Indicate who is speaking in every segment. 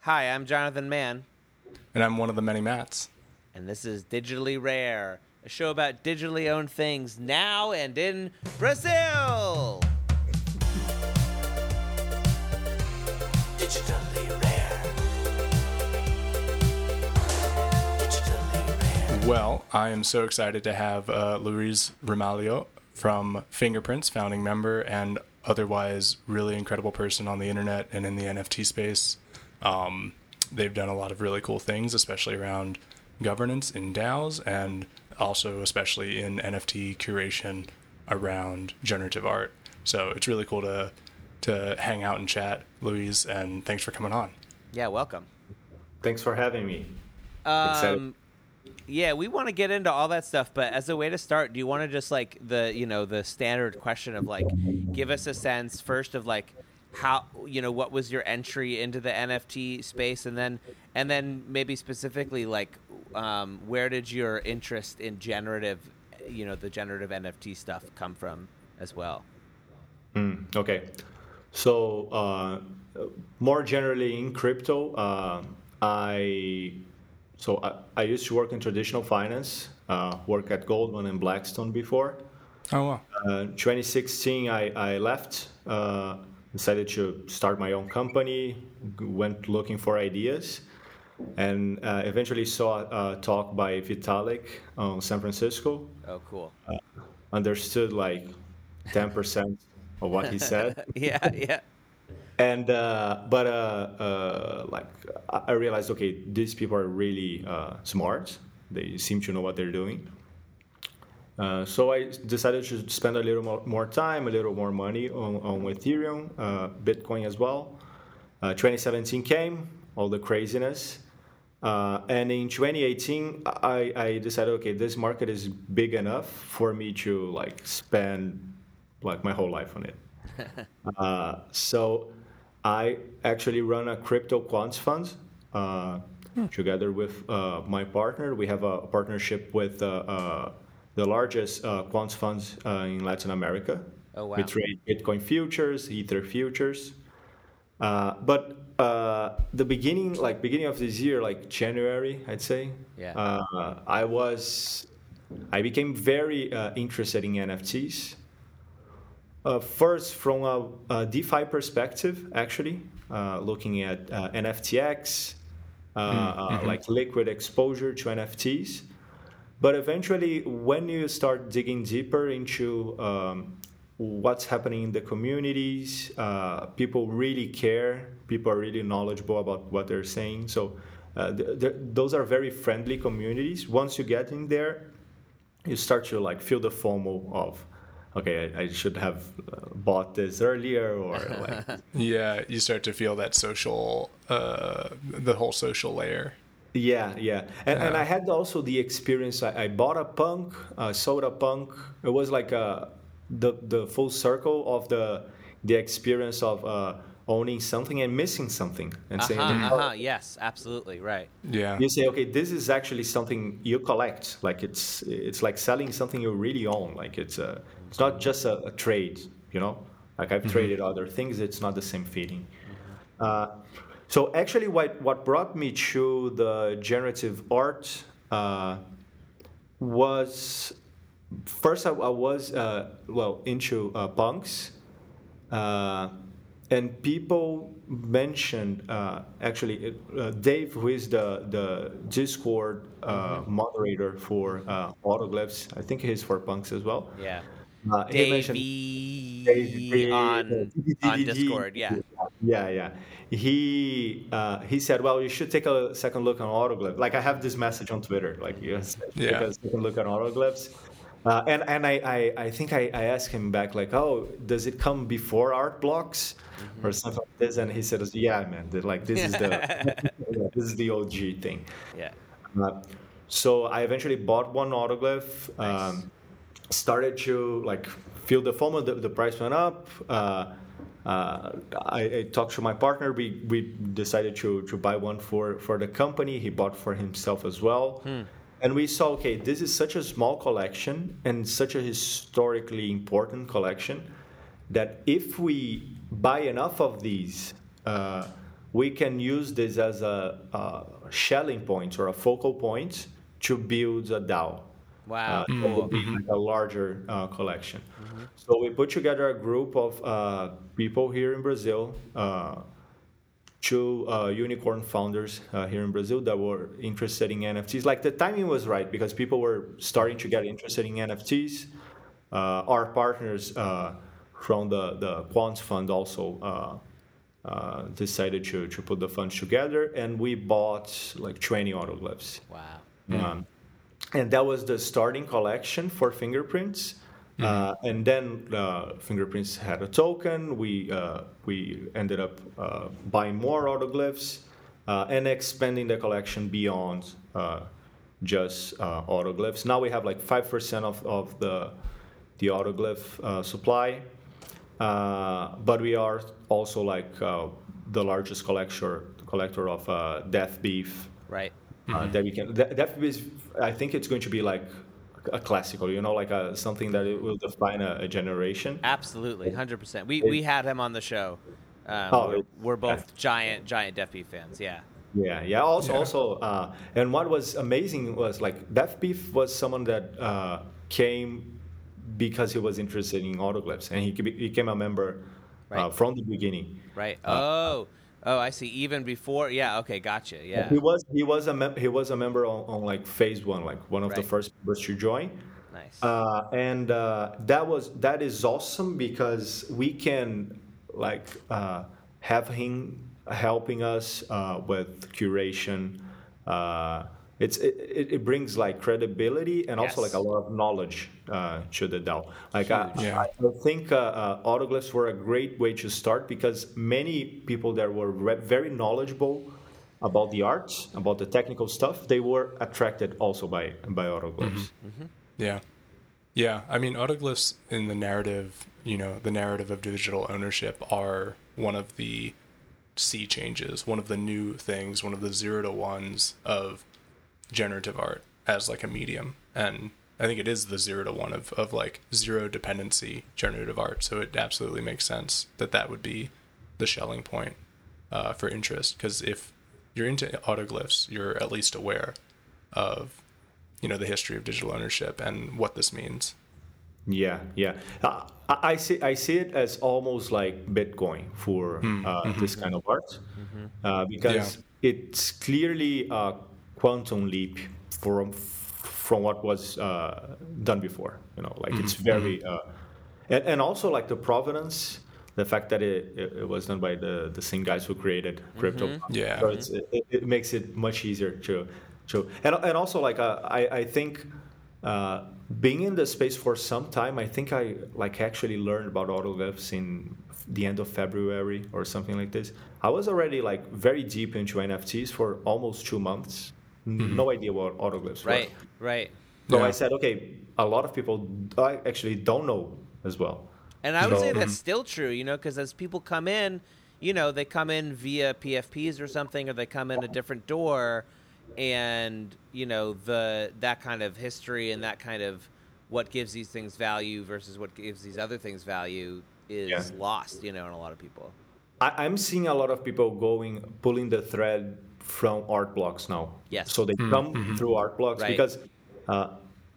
Speaker 1: Hi, I'm Jonathan Mann,
Speaker 2: And I'm one of the many Matts.
Speaker 1: and this is Digitally Rare, a show about digitally owned things now and in Brazil.
Speaker 3: Digitally rare. Digitally rare.
Speaker 2: Well, I am so excited to have uh, Luis Ramalho from Fingerprints, founding member, and otherwise really incredible person on the internet and in the NFT space. Um, they've done a lot of really cool things, especially around governance in DAOs and also especially in NFT curation around generative art. So it's really cool to to hang out and chat, Luis, and thanks for coming on.
Speaker 1: Yeah, welcome.
Speaker 4: Thanks for having me. Excited.
Speaker 1: Um, yeah, we want to get into all that stuff, but as a way to start, do you want to just like the you know the standard question of like give us a sense first of like how you know what was your entry into the NFT space, and then and then maybe specifically like um, where did your interest in generative, you know, the generative NFT stuff come from as well?
Speaker 4: Mm, okay. So, uh, more generally in crypto, uh, I so I, I used to work in traditional finance, uh, work at Goldman and Blackstone before.
Speaker 2: Oh wow.
Speaker 4: Uh, 2016, I, I left, uh, decided to start my own company, went looking for ideas, and uh, eventually saw a talk by Vitalik on San Francisco.
Speaker 1: Oh, cool.
Speaker 4: Understood like 10% of what he said.
Speaker 1: yeah, yeah.
Speaker 4: and uh, but uh, uh, like I I realized, okay, these people are really uh, smart. They seem to know what they're doing. Uh, so I decided to spend a little more, more time, a little more money on, on Ethereum, uh, Bitcoin as well. Uh, 2017 came, all the craziness. Uh, and in 2018, I, I decided, okay, this market is big enough for me to like spend like my whole life on it. Uh, so I actually run a crypto quants fund uh, together with uh, my partner. We have a partnership with uh, uh, the largest uh, quants funds uh, in Latin America.
Speaker 1: Oh, wow.
Speaker 4: We trade Bitcoin futures, Ether futures. Uh, but uh, the beginning, like beginning of this year, like January, I'd say.
Speaker 1: Yeah.
Speaker 4: Uh, I was, I became very uh, interested in NFTs. Uh, first, from a, a DeFi perspective, actually, uh, looking at uh, NFTX, uh, like liquid exposure to NFTs. But eventually, when you start digging deeper into um, what's happening in the communities, uh, people really care. People are really knowledgeable about what they're saying. So, uh, th- th- those are very friendly communities. Once you get in there, you start to like feel the FOMO of, okay, I, I should have uh, bought this earlier, or like,
Speaker 2: Yeah, you start to feel that social, uh, the whole social layer.
Speaker 4: Yeah, yeah. And, and I had also the experience. I, I bought a punk, uh, sold a punk. It was like a, the the full circle of the the experience of uh, owning something and missing something, and saying,
Speaker 1: Uh-huh,
Speaker 4: "Oh,
Speaker 1: uh-huh. Yes, absolutely. Right.
Speaker 2: Yeah.
Speaker 4: you say, okay, this is actually something you collect. Like it's it's like selling something you really own. Like it's a it's not just a, a trade. You know, like I've traded other things. It's not the same feeling. Uh, so actually, what what brought me to the generative art uh, was first I, I was uh, well into uh, punks. Uh, and people mentioned uh, actually uh, Dave, who is the the Discord uh, moderator for uh, Autoglyphs. I think he's for punks as well.
Speaker 1: Yeah.
Speaker 4: Uh, he mentioned-
Speaker 1: Davey on on Discord. Yeah.
Speaker 4: Yeah, yeah. He uh, he said, "Well, you should take a second look on autoglyph." Like I have this message on Twitter, like yes,
Speaker 2: Yeah.
Speaker 4: take a second look on autoglyphs. Uh, and and I, I, I think I, I asked him back like, "Oh, does it come before art blocks or something like this?" And he said, "Yeah, man. Like this is the this is the OG thing."
Speaker 1: Yeah.
Speaker 4: Uh, so I eventually bought one autoglyph.
Speaker 1: Nice.
Speaker 4: Um, started to like feel the FOMO. The, the price went up. Uh, uh, I, I talked to my partner. We we decided to to buy one for for the company. He bought for himself as well. And we saw, okay, this is such a small collection and such a historically important collection that if we buy enough of these, uh, we can use this as a, a Schelling point or a focal point to build a DAO.
Speaker 1: Wow.
Speaker 4: Uh, it would be like a larger uh, collection. So we put together a group of uh, people here in Brazil, uh, two uh, unicorn founders uh, here in Brazil that were interested in NFTs. Like the timing was right because people were starting to get interested in NFTs. Uh, our partners uh, from the the Quants Fund also. Uh, uh, decided to, to put the funds together and we bought like 20 autoglyphs
Speaker 1: Wow.
Speaker 4: um, and that was the starting collection for fingerprints. Uh, and then uh, fingerprints had a token. We uh, we ended up uh, buying more autoglyphs uh, and expanding the collection beyond uh, just uh, autoglyphs. Now we have like five percent of, of the the autoglyph uh, supply, uh, but we are also like uh, the largest collector collector of uh, Deafbeef
Speaker 1: Right.
Speaker 4: uh, that we can. That, that is, I think it's going to be like a classical, you know, like a, something that it will define a, a generation.
Speaker 1: Absolutely. 100%. We, we had him on the show. Um,
Speaker 4: Oh,
Speaker 1: we're, we're both giant, giant Deafbeef fans. Yeah.
Speaker 4: Yeah, yeah. Also,
Speaker 2: Yeah.
Speaker 4: also, uh, and what was amazing was like Deafbeef was someone that uh, came because he was interested in autoglyphs, and he be- became a member uh, from the beginning.
Speaker 1: Right.
Speaker 4: Uh,
Speaker 1: oh. Oh, I see. Even before. Yeah. Okay. Gotcha. Yeah.
Speaker 4: He was he was a mem- he was a member on, on like phase one, like one of the
Speaker 1: Right.
Speaker 4: first members to join.
Speaker 1: Nice.
Speaker 4: uh, and uh, that was that is awesome because we can like uh, have him helping us uh, with curation. Uh, it's it, it it brings like credibility and also
Speaker 1: Yes.
Speaker 4: like a lot of knowledge uh, to the DAO. Like I,
Speaker 2: Huge.
Speaker 4: I, I think uh, uh, autoglyphs were a great way to start because many people that were re- very knowledgeable about the arts, about the technical stuff, they were attracted also by by autoglyphs.
Speaker 2: Yeah. Yeah. I mean, autoglyphs in the narrative, you know, the narrative of digital ownership are one of the sea changes, one of the new things, one of the zero to ones of generative art as like a medium. And I think it is the zero to one of, of like zero dependency generative art. So it absolutely makes sense that that would be the Schelling point uh, for interest. Because if you're into autoglyphs, you're at least aware of you know the history of digital ownership and what this means.
Speaker 4: Yeah, yeah. Uh, I I see. I see it as almost like Bitcoin for uh, this kind of art, uh, because it's clearly a quantum leap from from what was uh, done before. You know, like it's very, uh, and, and also like the provenance, the fact that it, it, it was done by the, the same guys who created crypto.
Speaker 2: Yeah.
Speaker 4: So it's, it, it makes it much easier to to and and also like uh, I I think uh, being in the space for some time, I think I like actually learned about autoglyphs in the end of February or something like this. I was already like very deep into NFTs for almost two months. N- No idea what autoglyphs were.
Speaker 1: right. Right.
Speaker 4: So
Speaker 2: Yeah.
Speaker 4: I said, okay, a lot of people I actually don't know as well.
Speaker 1: And I would
Speaker 4: So-
Speaker 1: say that's mm-hmm. still true, you know, because as people come in, you know, they come in via PFPs or something, or they come in a different door, and you know the that kind of history and that kind of what gives these things value versus what gives these other things value is
Speaker 4: Yeah.
Speaker 1: lost, you know, in a lot of people.
Speaker 4: I, I'm seeing a lot of people going pulling the thread from art blocks now.
Speaker 1: Yes.
Speaker 4: So they come through art blocks
Speaker 1: Right.
Speaker 4: because uh,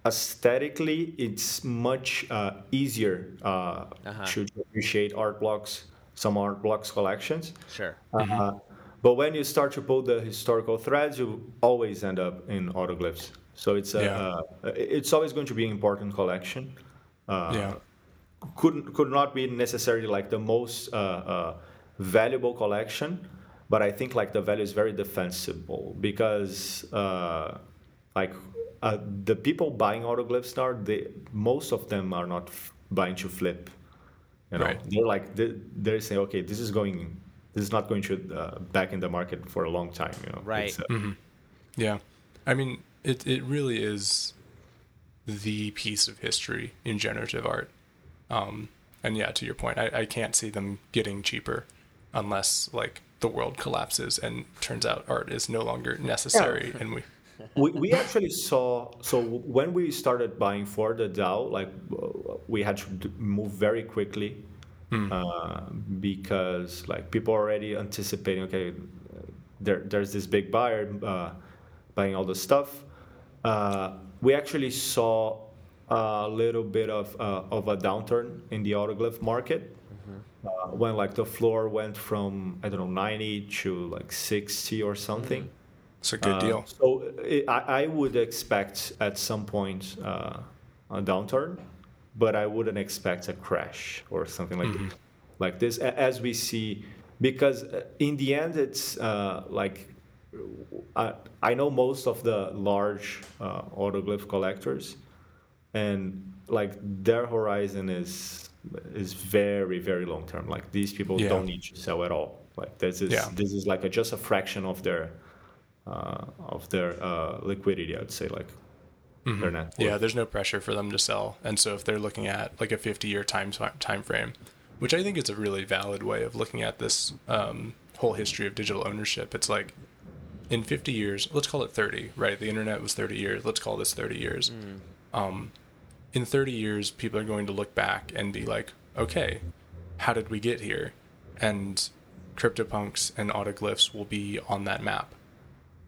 Speaker 4: aesthetically it's much uh, easier uh,
Speaker 1: Uh-huh.
Speaker 4: to appreciate art blocks, some art blocks collections.
Speaker 1: Sure.
Speaker 4: Uh, but when you start to pull the historical threads, you always end up in autoglyphs. So it's a,
Speaker 2: Yeah.
Speaker 4: uh, it's always going to be an important collection. Uh,
Speaker 2: yeah.
Speaker 4: could could not be necessarily like the most uh, uh, valuable collection, but I think like the value is very defensible because uh, like uh, the people buying autoglyphs now, they most of them are not f- buying to flip. You know,
Speaker 2: Right.
Speaker 4: they're like they, they're saying, okay, this is going, this is not going to uh, back in the market for a long time. You know,
Speaker 1: Right.
Speaker 4: It's, uh,
Speaker 2: Yeah. I mean, it, it really is the piece of history in generative art. Um, and yeah, to your point, I, I can't see them getting cheaper unless like the world collapses and turns out art is no longer necessary and we
Speaker 4: we, we actually saw so when we started buying for the DAO, like uh, we had to move very quickly uh, because like people are already anticipating. Okay, there, there's this big buyer uh, buying all the stuff. Uh, we actually saw a little bit of uh, of a downturn in the autoglyph market uh, when like the floor went from I don't know 90 to like 60 or something.
Speaker 2: It's a good
Speaker 4: Uh,
Speaker 2: deal.
Speaker 4: So it, I, I would expect at some point uh, a downturn, but I wouldn't expect a crash or something like like this as we see because uh, in the end it's uh, like I, I know most of the large uh, autoglyph collectors and like their horizon is is very very long term like these people
Speaker 2: Yeah.
Speaker 4: don't need to sell at all like this is
Speaker 2: Yeah.
Speaker 4: this is like a, just a fraction of their uh, of their uh, liquidity i'd say like their net worth.
Speaker 2: Mm-hmm. Yeah, there's no pressure for them to sell, and so if they're looking at like a 50 year time time frame, which I think is a really valid way of looking at this um, whole history of digital ownership, it's like in 50 years, let's call it 30, right? The internet was 30 years. Let's call this 30 years. Um, in 30 years, people are going to look back and be like, okay, how did we get here? And CryptoPunks and autoglyphs will be on that map.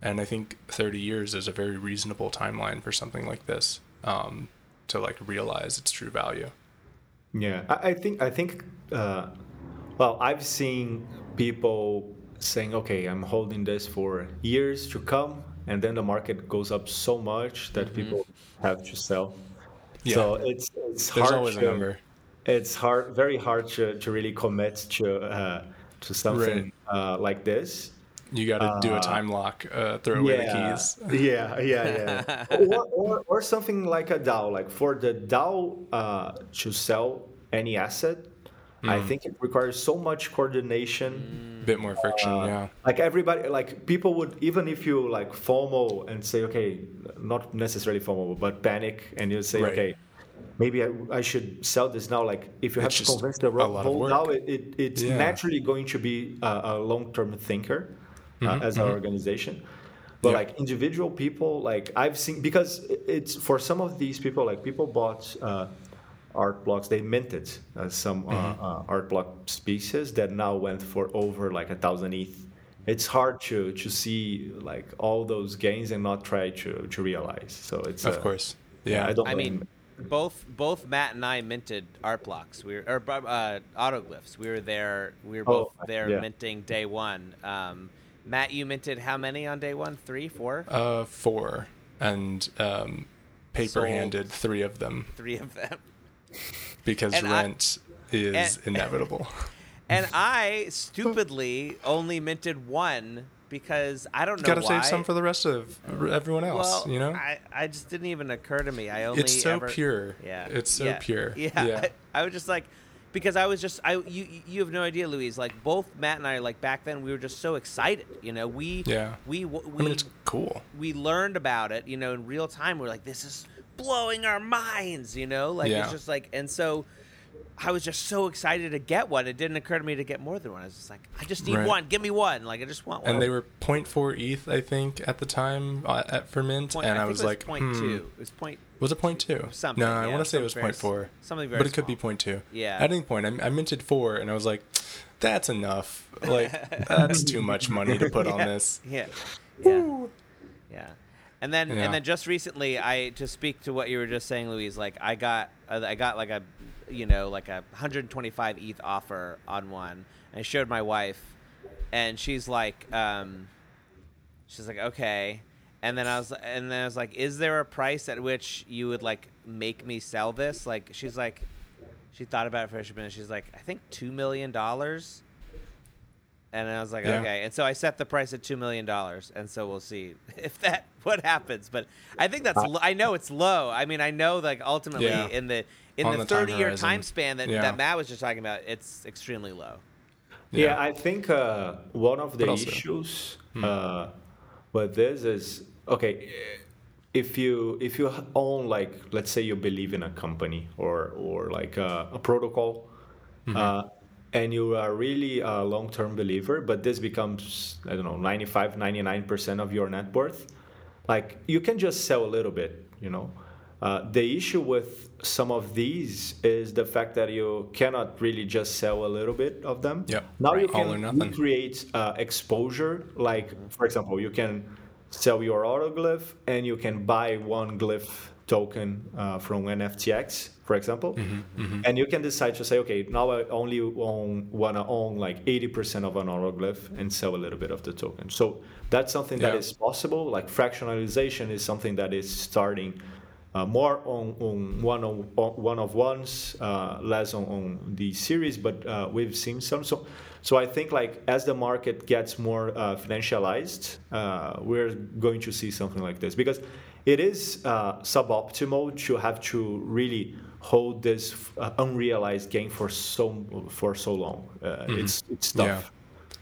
Speaker 2: And I think 30 years is a very reasonable timeline for something like this um, to like realize its true value.
Speaker 4: Yeah, I, I think I think uh, well, I've seen people saying, "Okay, I'm holding this for years to come," and then the market goes up so much that people have to sell. So it's it's
Speaker 2: There's
Speaker 4: hard
Speaker 2: always a number.
Speaker 4: It's hard, very hard to, to really commit to uh, to something uh, like this.
Speaker 2: You got to do a time lock, uh, throw away the keys.
Speaker 4: yeah, yeah, yeah. or, or, or something like a DAO. Like for the DAO uh, to sell any asset, I
Speaker 2: Hmm.
Speaker 4: think it requires so much coordination.
Speaker 2: Bit more friction,
Speaker 4: Uh,
Speaker 2: yeah.
Speaker 4: Like everybody, like people would even if you like FOMO and say, okay, not necessarily FOMO, but panic, and you say,
Speaker 2: Right.
Speaker 4: okay, maybe I, I should sell this now. Like if you have
Speaker 2: It's
Speaker 4: to convince the
Speaker 2: a
Speaker 4: ro-
Speaker 2: lot of
Speaker 4: whole
Speaker 2: work.
Speaker 4: It, it, it's
Speaker 2: Yeah.
Speaker 4: naturally going to be a, a long-term thinker uh,
Speaker 2: Mm-hmm,
Speaker 4: as an organization. But
Speaker 2: Yeah.
Speaker 4: like individual people, like I've seen because it's for some of these people, like people bought uh, art blocks, they minted uh, some
Speaker 2: Mm-hmm.
Speaker 4: uh, uh, art blocks pieces that now went for over like a thousand ETH. It's hard to to see like all those gains and not try to to realize. So it's
Speaker 2: Of
Speaker 4: uh,
Speaker 2: course. Yeah.
Speaker 4: I don't.
Speaker 1: I
Speaker 4: blame-
Speaker 1: mean, both both Matt and I minted art blocks. We were or uh, autoglyphs. We were there. We were both
Speaker 4: Oh,
Speaker 1: there
Speaker 4: yeah.
Speaker 1: minting day one. Um, Matt, you minted how many on day one? Three, four,
Speaker 2: Uh, four. And um, paper handed three of them
Speaker 1: three of them.
Speaker 2: Because
Speaker 1: And I-
Speaker 2: rent is
Speaker 1: and-
Speaker 2: inevitable.
Speaker 1: And I stupidly only minted one because I don't know
Speaker 2: Got to save some for the rest of everyone else,
Speaker 1: well,
Speaker 2: you know?
Speaker 1: I, I just didn't even occur to me. I only
Speaker 2: It's so
Speaker 1: ever,
Speaker 2: pure.
Speaker 1: Yeah,
Speaker 2: It's so
Speaker 1: yeah,
Speaker 2: pure.
Speaker 1: Yeah,
Speaker 2: Yeah.
Speaker 1: I, was just like, because I was just I you you have no idea, Luis. Like both Matt and I, like back then, we were just so excited. You know, we
Speaker 2: Yeah.
Speaker 1: we we
Speaker 2: I mean, it's cool.
Speaker 1: we learned about it. You know, in real time, we're like, this is blowing our minds. You know, like
Speaker 2: Yeah.
Speaker 1: it's just like, and so. I was just so excited to get one. It didn't occur to me to get more than one. I was just like, I just need
Speaker 2: Right.
Speaker 1: one. Give me one. Like I just want one.
Speaker 2: And they were 0.4 ETH, I think, at the time uh, at for mint,
Speaker 1: Point-
Speaker 2: and I,
Speaker 1: think
Speaker 2: was
Speaker 1: it
Speaker 2: like,
Speaker 1: point
Speaker 2: hmm.
Speaker 1: two. It was point
Speaker 2: Was it point two?
Speaker 1: Something,
Speaker 2: No, I want to say it was
Speaker 1: very
Speaker 2: point four.
Speaker 1: something very
Speaker 2: But it could be
Speaker 1: small.
Speaker 2: point two.
Speaker 1: Yeah.
Speaker 2: At any point, I, I minted four, and I was like, "That's enough. Like, that's too much money to put on this."
Speaker 1: Yeah. Yeah. Yeah. And then
Speaker 2: Yeah.
Speaker 1: and then just recently I to speak to what you were just saying Luis like I got uh, I got like a you know like a 125 ETH offer on one. And I showed my wife and she's like um she's like okay. And then I was and then I was like is there a price at which you would like make me sell this? Like she's like she thought about it for a minute she's like I think 2 million dollars and I was like,
Speaker 2: Yeah.
Speaker 1: okay. And so I set the price at two million dollars, and so we'll see if that what happens. But I think that's I know it's low. I mean, I know like ultimately
Speaker 2: Yeah.
Speaker 1: in the in
Speaker 2: On
Speaker 1: the
Speaker 2: the time
Speaker 1: thirty year
Speaker 2: horizon.
Speaker 1: time span that,
Speaker 2: Yeah.
Speaker 1: that Matt was just talking about, it's extremely low.
Speaker 4: Yeah, I think uh, one of the
Speaker 2: also-
Speaker 4: issues uh, with this is okay. If you if you own like let's say you believe in a company or or like a, a protocol, uh, and you are really a long term believer, but this becomes I don't know 95 99 percent of your net worth, like you can just sell a little bit, you know. uh, the issue with some of these is the fact that you cannot really just sell a little bit of them.
Speaker 2: Yep.
Speaker 4: Now you can create uh, exposure. Like, for example, you can sell your autoglyph and you can buy one glyph token uh, from NFTX, for example.
Speaker 2: Mm-hmm,
Speaker 4: And you can decide to say, okay, now I only own, want to own like 80% of an autoglyph and sell a little bit of the token. So that's something that
Speaker 2: Yeah.
Speaker 4: is possible. Like fractionalization is something that is starting uh, more on, on one of on one of ones, uh, less on, on the series, but uh, we've seen some. So, so I think like as the market gets more uh, financialized, uh, we're going to see something like this because it is uh, suboptimal to have to really hold this uh, unrealized gain for so for so long. Uh, It's it's tough.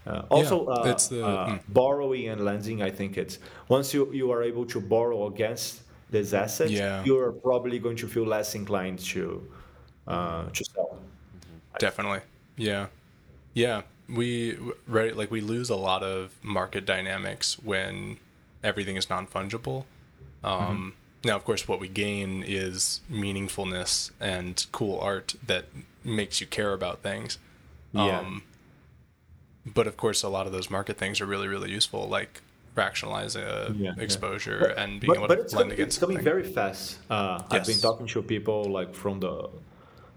Speaker 4: Uh, also, uh,
Speaker 2: it's the- mm.
Speaker 4: borrowing and lending, I think it's once you, you are able to borrow against this asset,
Speaker 2: Yeah.
Speaker 4: you're probably going to feel less inclined to uh, to sell.
Speaker 2: Definitely. Yeah. Yeah. We right like we lose a lot of market dynamics when everything is non-fungible. Um now of course what we gain is meaningfulness and cool art that makes you care about things.
Speaker 4: Yeah.
Speaker 2: Um but of course a lot of those market things are really really useful like fractionalizing uh,
Speaker 4: Yeah, yeah.
Speaker 2: exposure and being
Speaker 4: but,
Speaker 2: able
Speaker 4: but
Speaker 2: to
Speaker 4: it's
Speaker 2: lend
Speaker 4: coming,
Speaker 2: against
Speaker 4: it's coming
Speaker 2: something.
Speaker 4: very fast. Uh, I've been talking to people like from the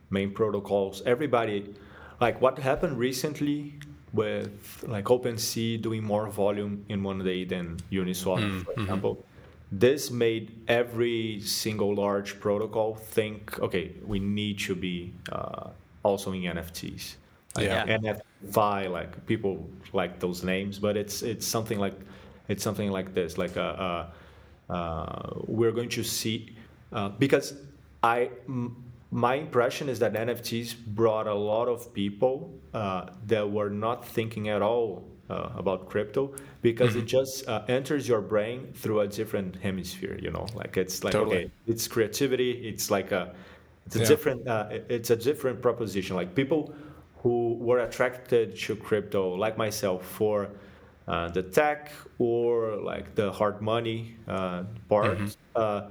Speaker 4: main protocols. Everybody, like what happened recently with like OpenSea doing more volume in one day than Uniswap,
Speaker 2: Mm,
Speaker 4: for
Speaker 2: mm-hmm.
Speaker 4: Example. This made every single large protocol think, okay, we need to be uh, also in NFTs. Like
Speaker 2: Yeah.
Speaker 4: NFI, like people like those names, but it's it's something like it's something like this. Like uh, uh, uh, we're going to see uh, because I m- my impression is that NFTs brought a lot of people uh, that were not thinking at all uh, about crypto because it just uh, enters your brain through a different hemisphere. You know, like it's like
Speaker 2: Totally.
Speaker 4: okay, it's creativity. It's like a it's a
Speaker 2: Yeah.
Speaker 4: different uh, it's a different proposition. Like people who were attracted to crypto, like myself, for uh, the tech or like the hard money uh, part.
Speaker 2: Mm-hmm.
Speaker 4: Uh,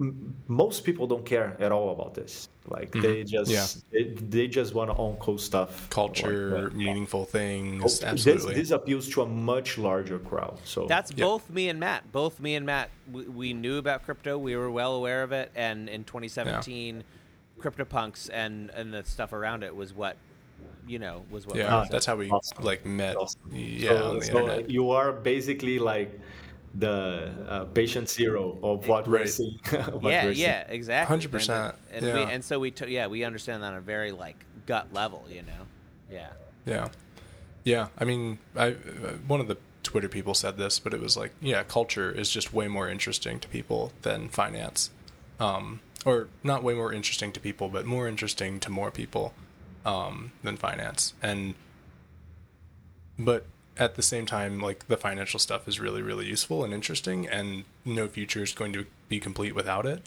Speaker 4: m- most people don't care at all about this. Like they just
Speaker 2: Mm-hmm. Yeah.
Speaker 4: they, they just want to own cool stuff,
Speaker 2: culture,
Speaker 4: Like,
Speaker 2: meaningful things,
Speaker 4: this,
Speaker 2: absolutely.
Speaker 4: this appeals to a much larger crowd. So
Speaker 1: That's
Speaker 2: Yeah.
Speaker 1: both me and Matt. Both me and Matt, we, we knew about crypto. We were well aware of it, and in 2017, CryptoPunks and and the stuff around it was what, you know, was what.
Speaker 2: Yeah,
Speaker 1: brought
Speaker 2: that's
Speaker 1: in.
Speaker 2: how we
Speaker 4: Awesome.
Speaker 2: like met.
Speaker 4: Awesome.
Speaker 2: Yeah,
Speaker 4: so,
Speaker 2: on the
Speaker 4: so
Speaker 2: internet.
Speaker 4: you are basically like the uh, patient zero of what we're seeing. what
Speaker 1: yeah,
Speaker 4: we're
Speaker 1: yeah, exactly.
Speaker 2: 100%,
Speaker 1: And, and, we,
Speaker 2: yeah.
Speaker 1: and so we, t- yeah, we understand that on a very like gut level, you know. Yeah.
Speaker 2: Yeah, yeah. I mean, I uh, one of the Twitter people said this, but it was like, yeah, culture is just way more interesting to people than finance, um, or not way more interesting to people, but more interesting to more people um, than finance. And but at the same time, like the financial stuff is really, really useful and interesting, and no future is going to be complete without it.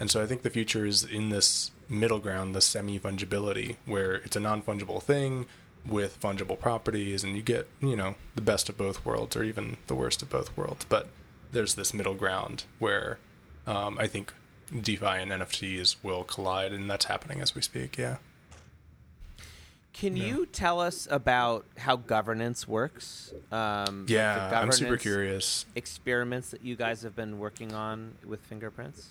Speaker 2: And so I think the future is in this middle ground, the semi fungibility, where it's a non fungible thing with fungible properties, and you get, you know, the best of both worlds or even the worst of both worlds. But there's this middle ground where um, I think DeFi and NFTs will collide, and that's happening as we speak. Yeah.
Speaker 1: Can you tell us about how governance works? Um, the
Speaker 2: Yeah, I'm super curious
Speaker 1: Experiments that you guys have been working on with fingerprints.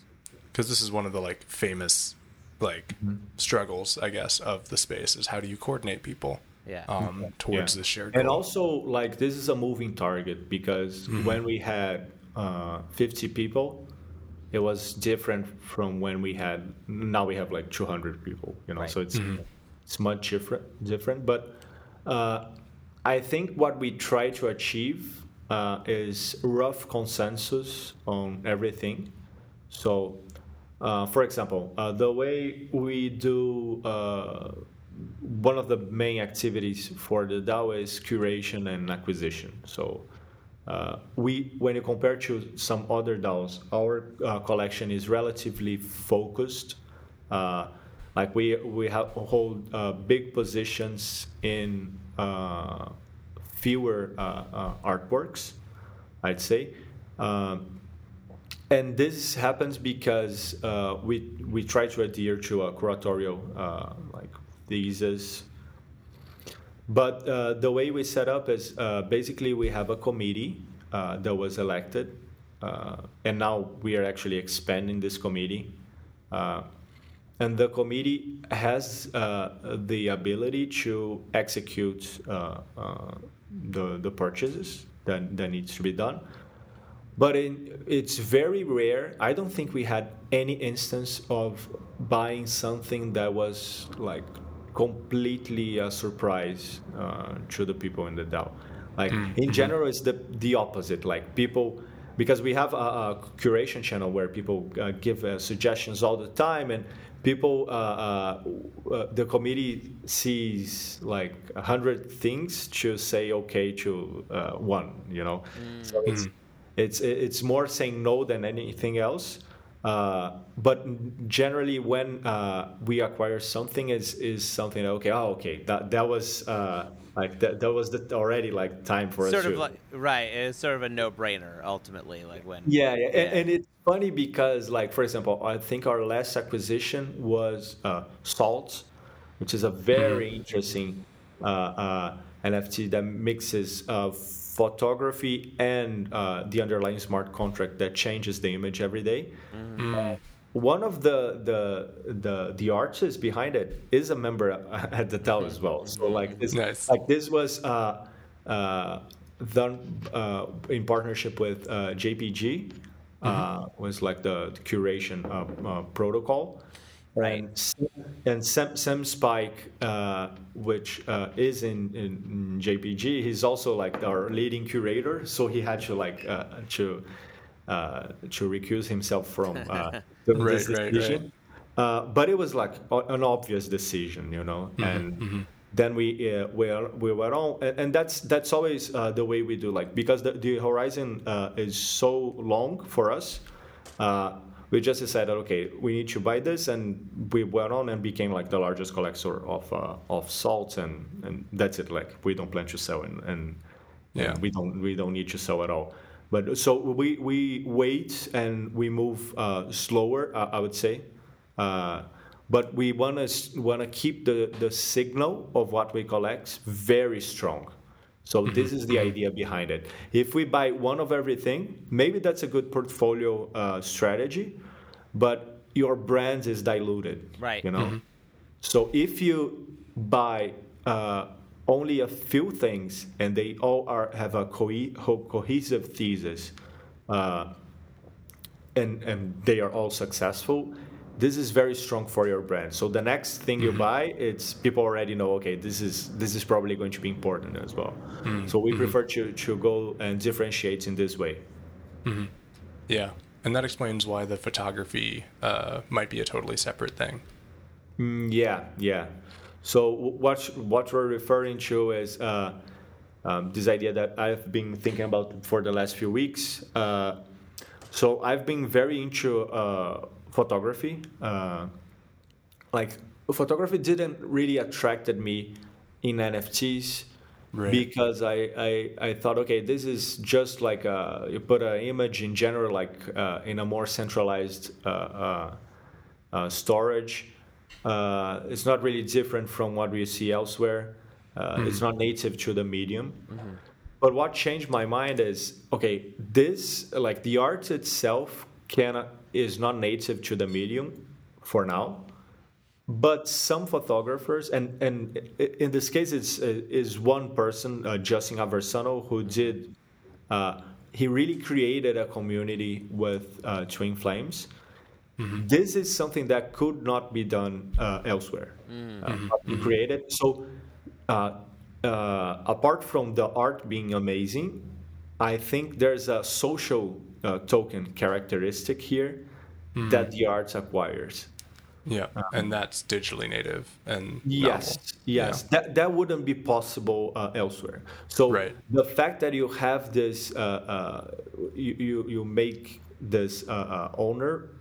Speaker 2: because this is one of the like famous like struggles, I guess, of the space is how do you coordinate people
Speaker 1: Yeah.
Speaker 2: um, towards
Speaker 4: Yeah.
Speaker 2: the shared
Speaker 4: And
Speaker 2: goal.
Speaker 4: also, like, this is a moving target because
Speaker 2: Mm-hmm.
Speaker 4: when we had uh, 50 people, it was different from when we had, now we have like 200 people, you know,
Speaker 1: Right.
Speaker 4: so it's,
Speaker 2: Mm-hmm.
Speaker 4: It's much different, different. But uh, I think what we try to achieve uh, is rough consensus on everything. So, uh, for example, uh, the way we do uh, one of the main activities for the DAO is curation and acquisition. So, uh, we, when you compare to some other DAOs, our uh, collection is relatively focused. Uh, like we we have hold uh, big positions in uh, fewer uh, uh, artworks, I'd say. Um, and this happens because uh, we we try to adhere to a curatorial like thesis. But uh, the way we set up is uh, basically we have a committee uh, that was elected, and now we are actually expanding this committee. And the committee has the ability to execute the, the purchases that, that needs to be done but in, it's very rare. I don't think we had any instance of buying something that was like completely a surprise uh, to the people in the DAO. Like mm-hmm. in general, it's the the opposite. Like people, because we have a, a curation channel where people uh, give uh, suggestions all the time, and people, uh, uh, uh, the committee sees like a hundred things to say okay to one. You know, mm-hmm. so it's mm. It's it's more saying no than anything else. Uh, but generally, when uh, we acquire something, is is something okay? Oh, okay, that that was uh, like that, that was the, already like time for
Speaker 1: sort
Speaker 4: us.
Speaker 1: Sort of like right. It's sort of a no brainer ultimately. Like when
Speaker 4: yeah, yeah, yeah. And, and, it's funny because like for example, I think our last acquisition was uh, Salt, which is a very mm-hmm. interesting uh, uh, NFT that mixes photography and uh, the underlying smart contract that changes the image every day. Mm. Uh, one of the, the the the artists behind it is a member at the DAO as well. So like this, nice. like this was uh, uh done uh, in partnership with uh, JPG. Mm-hmm. was like the, the curation protocol
Speaker 1: Right.
Speaker 4: And, and Sam, Sam Spike, uh, which uh, is in, in, JPG, he's also like our leading curator. So he had to like uh, to uh, to recuse himself from uh,
Speaker 2: right, this decision. Right,
Speaker 4: right. Uh, but it was like an obvious decision, you know. Mm-hmm, and mm-hmm. then we we we were on, and, and that's that's always the way we do. Like because the, the horizon is so long for us we just decided, okay, we need to buy this, and we went on and became like the largest collector of uh, of salt, and and that's it. Like we don't plan to sell, and, and yeah, we don't we don't need to sell at all. But so we we wait and we move uh, slower, uh, I would say. Uh, but we want to want to keep the, the signal of what we collect very strong. So mm-hmm. this is the mm-hmm. idea behind it. If we buy one of everything, maybe that's a good portfolio uh, strategy, but your brand is diluted.
Speaker 1: Right.
Speaker 4: You know. Mm-hmm. So if you buy uh, only a few things and they all are have a co- cohesive thesis, uh, and and they are all successful, this is very strong for your brand. So the next thing mm-hmm. you buy, it's people already know. Okay, this is this is probably going to be important as well. Mm-hmm. So we mm-hmm. prefer to to go and differentiate in this way.
Speaker 2: Mm-hmm. Yeah, and that explains why the photography uh, might be a totally separate thing.
Speaker 4: Mm, yeah, yeah. So what what we're referring to is. Uh, um, this idea that I've been thinking about for the last few weeks. Uh, so I've been very into uh, photography. Uh, like photography didn't really attracted me in NFTs right. because I, I, I thought okay this is just like a, you put an image in general like uh, in a more centralized uh, uh, uh storage. Uh, it's not really different from what we see elsewhere. Mm-hmm. It's not native to the medium. Mm-hmm. But what changed my mind is okay this like the art itself can is not native to the medium for now but some photographers and and in this case it's is one person uh, Justin Aversano who did uh, he really created a community with uh, twin flames mm-hmm. this is something that could not be done uh, elsewhere mm-hmm. Uh, mm-hmm. created so uh, uh, apart from the art being amazing I think there's a social token characteristic here mm. that the arts acquires.
Speaker 2: Yeah, um, and that's digitally native and
Speaker 4: yes, yes, yeah. that that wouldn't be possible uh, elsewhere. So right. the fact that you have this, uh, uh, you, you, you make this uh, uh, owner, uh,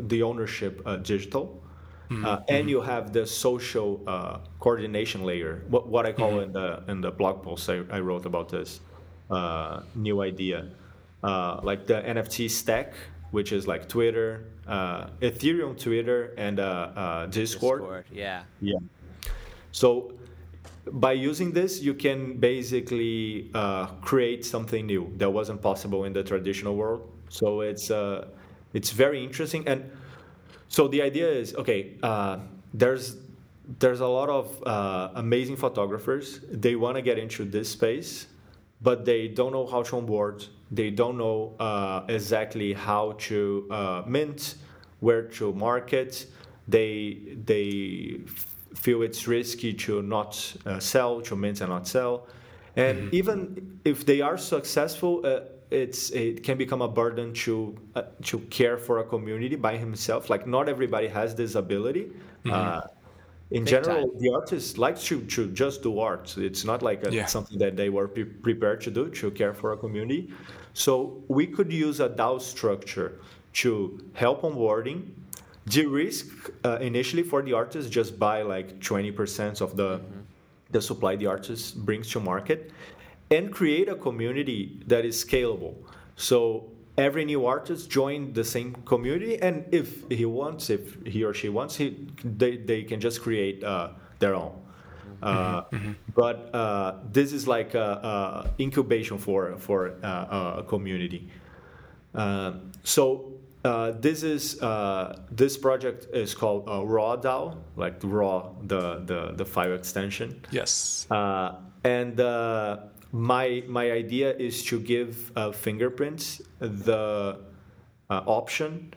Speaker 4: the ownership digital, mm-hmm. and mm-hmm. you have the social coordination layer. What what I call mm-hmm. in the in the blog post I, I wrote about this new idea, like the NFT stack which is like Twitter, uh, Ethereum, Twitter, and uh, uh, Discord.
Speaker 1: Discord. Yeah.
Speaker 4: Yeah. So by using this, you can basically uh, create something new that wasn't possible in the traditional world. So it's uh, it's very interesting. And so the idea is okay. Uh, there's there's a lot of uh, amazing photographers. They want to get into this space, but they don't know how to onboard. They don't know uh, exactly how to uh, mint, where to market. They they feel it's risky to not uh, sell, to mint and not sell. And mm-hmm. even if they are successful, uh, it's it can become a burden to uh, to care for a community by himself. Like not everybody has this ability. Mm-hmm. Uh, in Big general, time. the artist likes to, to just do art. It's not like a, yeah. something that they were pre- prepared to do to care for a community. So we could use a DAO structure to help onboarding, de-risk uh, initially for the artist just buy like 20% of the mm-hmm. the supply the artist brings to market and create a community that is scalable so every new artist join the same community and if he wants if he or she wants he, they, they can just create uh, their own mm-hmm. uh, mm-hmm. but uh, this is like a, a incubation for for uh, a community uh, so uh, this is uh, this project is called Raw DAO, like Raw, the the, the file extension.
Speaker 2: Yes.
Speaker 4: Uh, and uh, my my idea is to give uh, fingerprints the option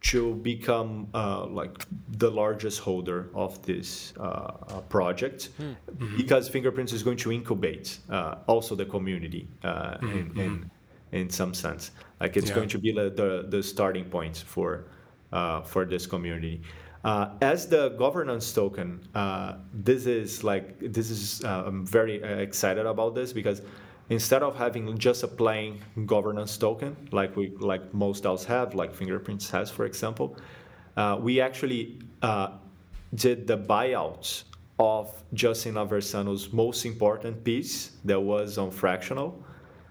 Speaker 4: to become like the largest holder of this project, hmm. mm-hmm. because fingerprints is going to incubate also the community mm-hmm. in, in in some sense. Like it's yeah. going to be the, the, the starting point for uh, for this community. Uh, as the governance token, uh, this is like this is uh, I'm very uh, excited about this because instead of having just a plain governance token like we like most DAOs have, like Fingerprints has, for example, uh, we actually did the buyout of Justin Aversano's most important piece that was on fractional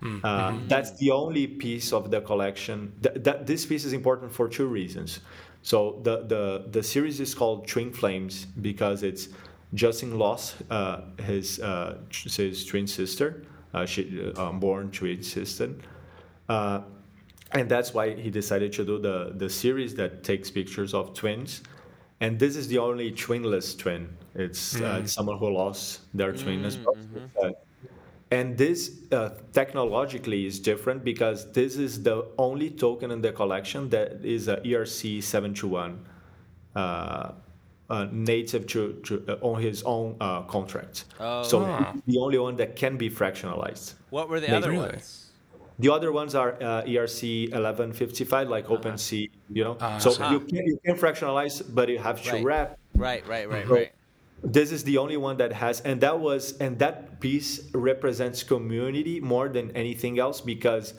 Speaker 4: Mm-hmm. Uh, that's the only piece of the collection. Th- that this piece is important for two reasons. So the the the series is called Twin Flames because it's Justin lost uh, his uh, his twin sister. Uh, she uh, born twin sister. Uh, and that's why he decided to do the, the series that takes pictures of twins. And this is the only twinless twin. It's, mm. it's someone who lost their twin mm, as well. And this uh, technologically is different because this is the only token in the collection that is a ERC 721 uh, uh, native to, to uh, on his own uh, contract. Oh. So the only one that can be fractionalized.
Speaker 1: What were the native. other ones?
Speaker 4: The other ones are uh, ERC 1155, like uh-huh. OpenSea, you know. Uh-huh. So you can, you can fractionalize, but you have to
Speaker 1: right.
Speaker 4: wrap.
Speaker 1: Right, right, right, right
Speaker 4: this is the only one that has and that was and that piece represents community more than anything else because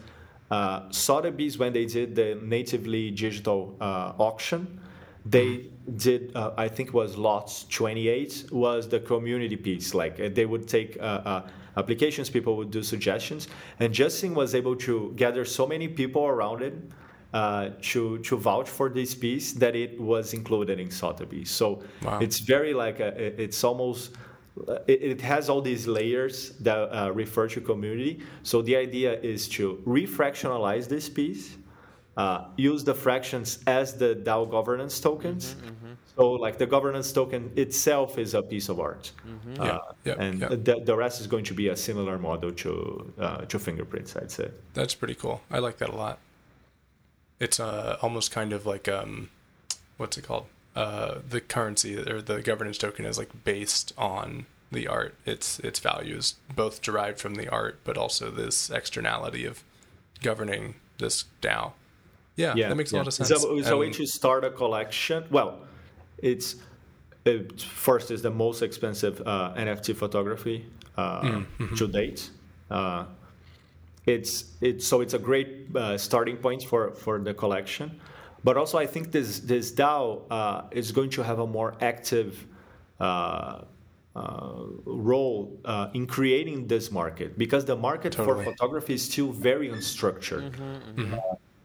Speaker 4: uh, Sotheby's when they did the natively digital uh, auction they did uh, i think was lots 28 was the community piece. Like uh, they would take uh, uh, applications people would do suggestions and justin was able to gather so many people around it uh, to to vouch for this piece that it was included in Sotheby's. So wow. it's very like a, it's almost it, it, has all these layers that uh, refer to community. So the idea is to refractionalize this piece, uh, use the fractions as the DAO governance tokens. Mm-hmm, mm-hmm. So like the governance token itself is a piece of art, mm-hmm. Uh, yeah, yeah, and yeah. The, the rest is going to be a similar model to uh, to fingerprints. I'd say
Speaker 2: that's pretty cool. I like that a lot it's uh, almost kind of like um, what's it called? Uh, the currency or the governance token is like based on the art. Its its values both derived from the art, but also this externality of governing this DAO. Yeah, yeah that makes yeah. a lot of sense.
Speaker 4: So, so um, to start a collection, well, it's it first is the most expensive uh, NFT photography uh, mm-hmm. to date. Uh, it's it's so it's a great uh, starting point for for the collection but also i think this this dao uh, is going to have a more active uh, uh role uh, in creating this market because the market totally. for photography is still very unstructured mm-hmm, mm-hmm.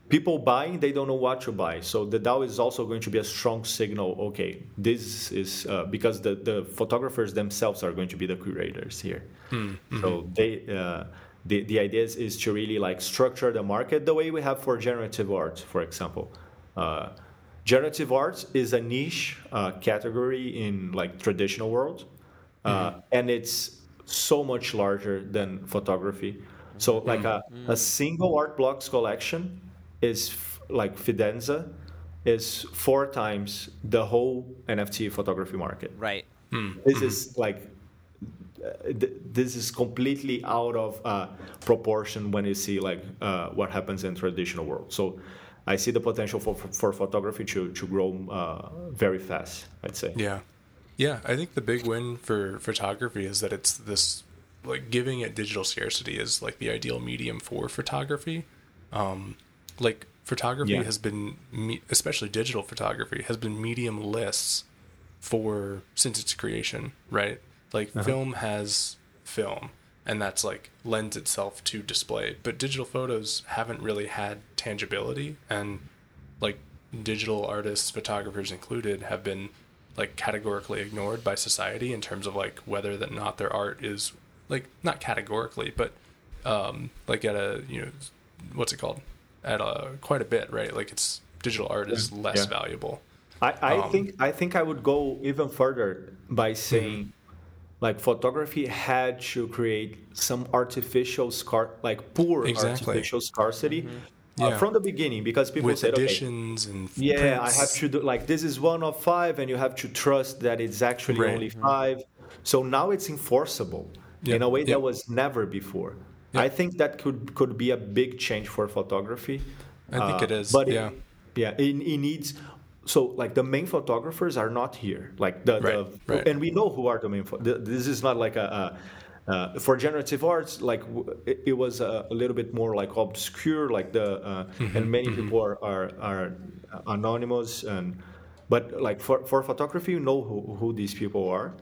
Speaker 4: people buying they don't know what to buy so the dao is also going to be a strong signal okay this is uh, because the, the photographers themselves are going to be the curators here mm-hmm. so they uh, the, the idea is, is to really like structure the market the way we have for generative art for example uh, generative art is a niche uh, category in like traditional world uh, mm-hmm. and it's so much larger than photography so like mm-hmm. a, a single art blocks collection is f- like Fidenza is four times the whole NFT photography market.
Speaker 1: Right.
Speaker 4: Mm. This mm-hmm. is like uh, th- this is completely out of uh, proportion when you see like uh, what happens in traditional world. So I see the potential for for photography to to grow uh, very fast. I'd say.
Speaker 2: Yeah, yeah. I think the big win for photography is that it's this like giving it digital scarcity is like the ideal medium for photography. Um, like photography yeah. has been especially digital photography has been medium-less for since its creation right like uh-huh. film has film and that's like lends itself to display but digital photos haven't really had tangibility and like digital artists photographers included have been like categorically ignored by society in terms of like whether that not their art is like not categorically but um like at a you know what's it called at a quite a bit, right? Like it's digital art is less yeah. valuable.
Speaker 4: I, I um, think I think I would go even further by saying mm-hmm. Like photography had to create some artificial scar like poor exactly. artificial scarcity. Mm-hmm. Uh, from the beginning because people
Speaker 2: With
Speaker 4: said
Speaker 2: additions
Speaker 4: okay,
Speaker 2: and
Speaker 4: yeah prints. i have to do like this is one of five and you have to trust that it's actually right. only 5 so now it's enforceable yep. in a way yep. that was never before yeah. I think that could could be a big change for photography.
Speaker 2: I think uh, it is. But yeah,
Speaker 4: it, yeah, it, it, needs. So like the main photographers are not here. Like the, right, the right. and we know who are the main. this is not like a. a uh, for generative arts, like it, it was a, a, little bit more like obscure, like the uh, mm-hmm, and many mm-hmm. people are, are, are anonymous and but like for, for photography, you know who, who these people are.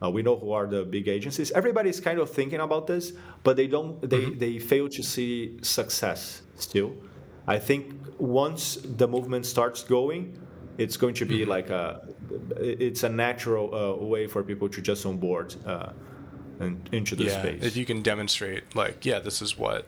Speaker 4: Uh, we know who are the big agencies. Everybody's kind of thinking about this, but they don't. They mm-hmm. they fail to see success still. I think once the movement starts going, it's going to be mm-hmm. like a. It's a natural uh, way for people to just onboard uh, and into the
Speaker 2: yeah,
Speaker 4: space.
Speaker 2: If you can demonstrate, like, yeah, this is what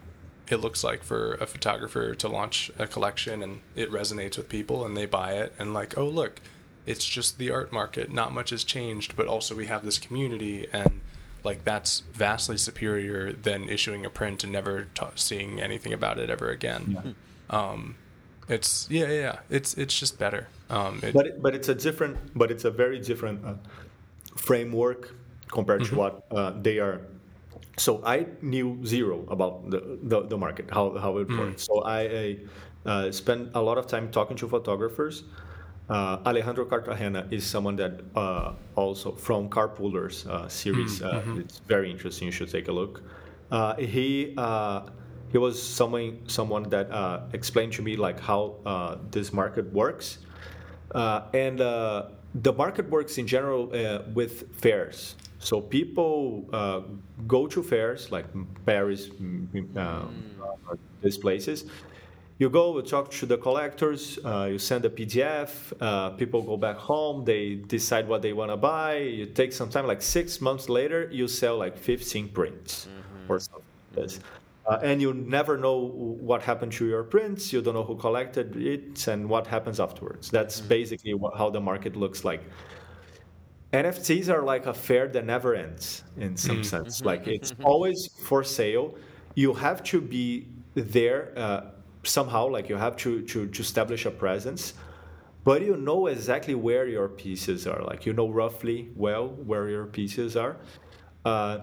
Speaker 2: it looks like for a photographer to launch a collection, and it resonates with people, and they buy it, and like, oh look it's just the art market. Not much has changed, but also we have this community, and like that's vastly superior than issuing a print and never seeing anything about it ever again. Yeah. Um, it's yeah, yeah, yeah, it's it's just better. Um,
Speaker 4: it, but it, but it's a different, but it's a very different uh, framework compared mm-hmm. to what uh, they are. So I knew zero about the, the, the market, how, how it mm. works. So I, I uh, spent a lot of time talking to photographers uh, Alejandro Cartagena is someone that uh, also from Carpoolers uh, series. Mm, mm-hmm. It's very interesting. You should take a look. Uh, he uh, he was someone someone that explained to me like how this market works, and the market works in general with fairs. So people go to fairs like Paris, mm. these places, you go, you talk to the collectors, uh, you send a PDF, uh, people go back home, they decide what they want to buy. You take some time, like six months later, you sell like 15 prints mm-hmm. or something like this. Uh, and you never know what happened to your prints. You don't know who collected it and what happens afterwards. That's mm-hmm. basically what, how the market looks like. NFTs are like a fair that never ends in some mm-hmm. sense. Like it's always for sale. You have to be there uh, somehow like you have to, to, to establish a presence but you know exactly where your pieces are like you know roughly well where your pieces are uh,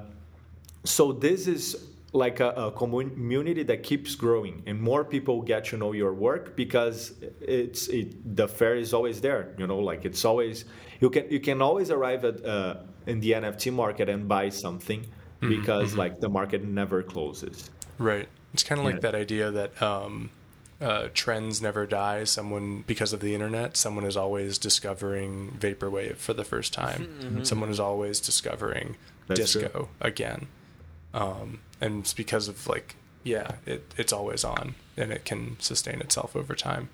Speaker 4: so this is like a, a, community that keeps growing and more people get to know your work because it's it, the fair is always there you know like it's always you can you can always arrive at uh, in the nft market and buy something mm-hmm, because mm-hmm. like the market never closes
Speaker 2: right it's kind of like that idea that um, uh, trends never die. Someone, because of the internet, someone is always discovering vaporwave for the first time. Mm-hmm. Someone is always discovering That's disco true. again. Um, and it's because of like yeah, it, it's always on and it can sustain itself over time.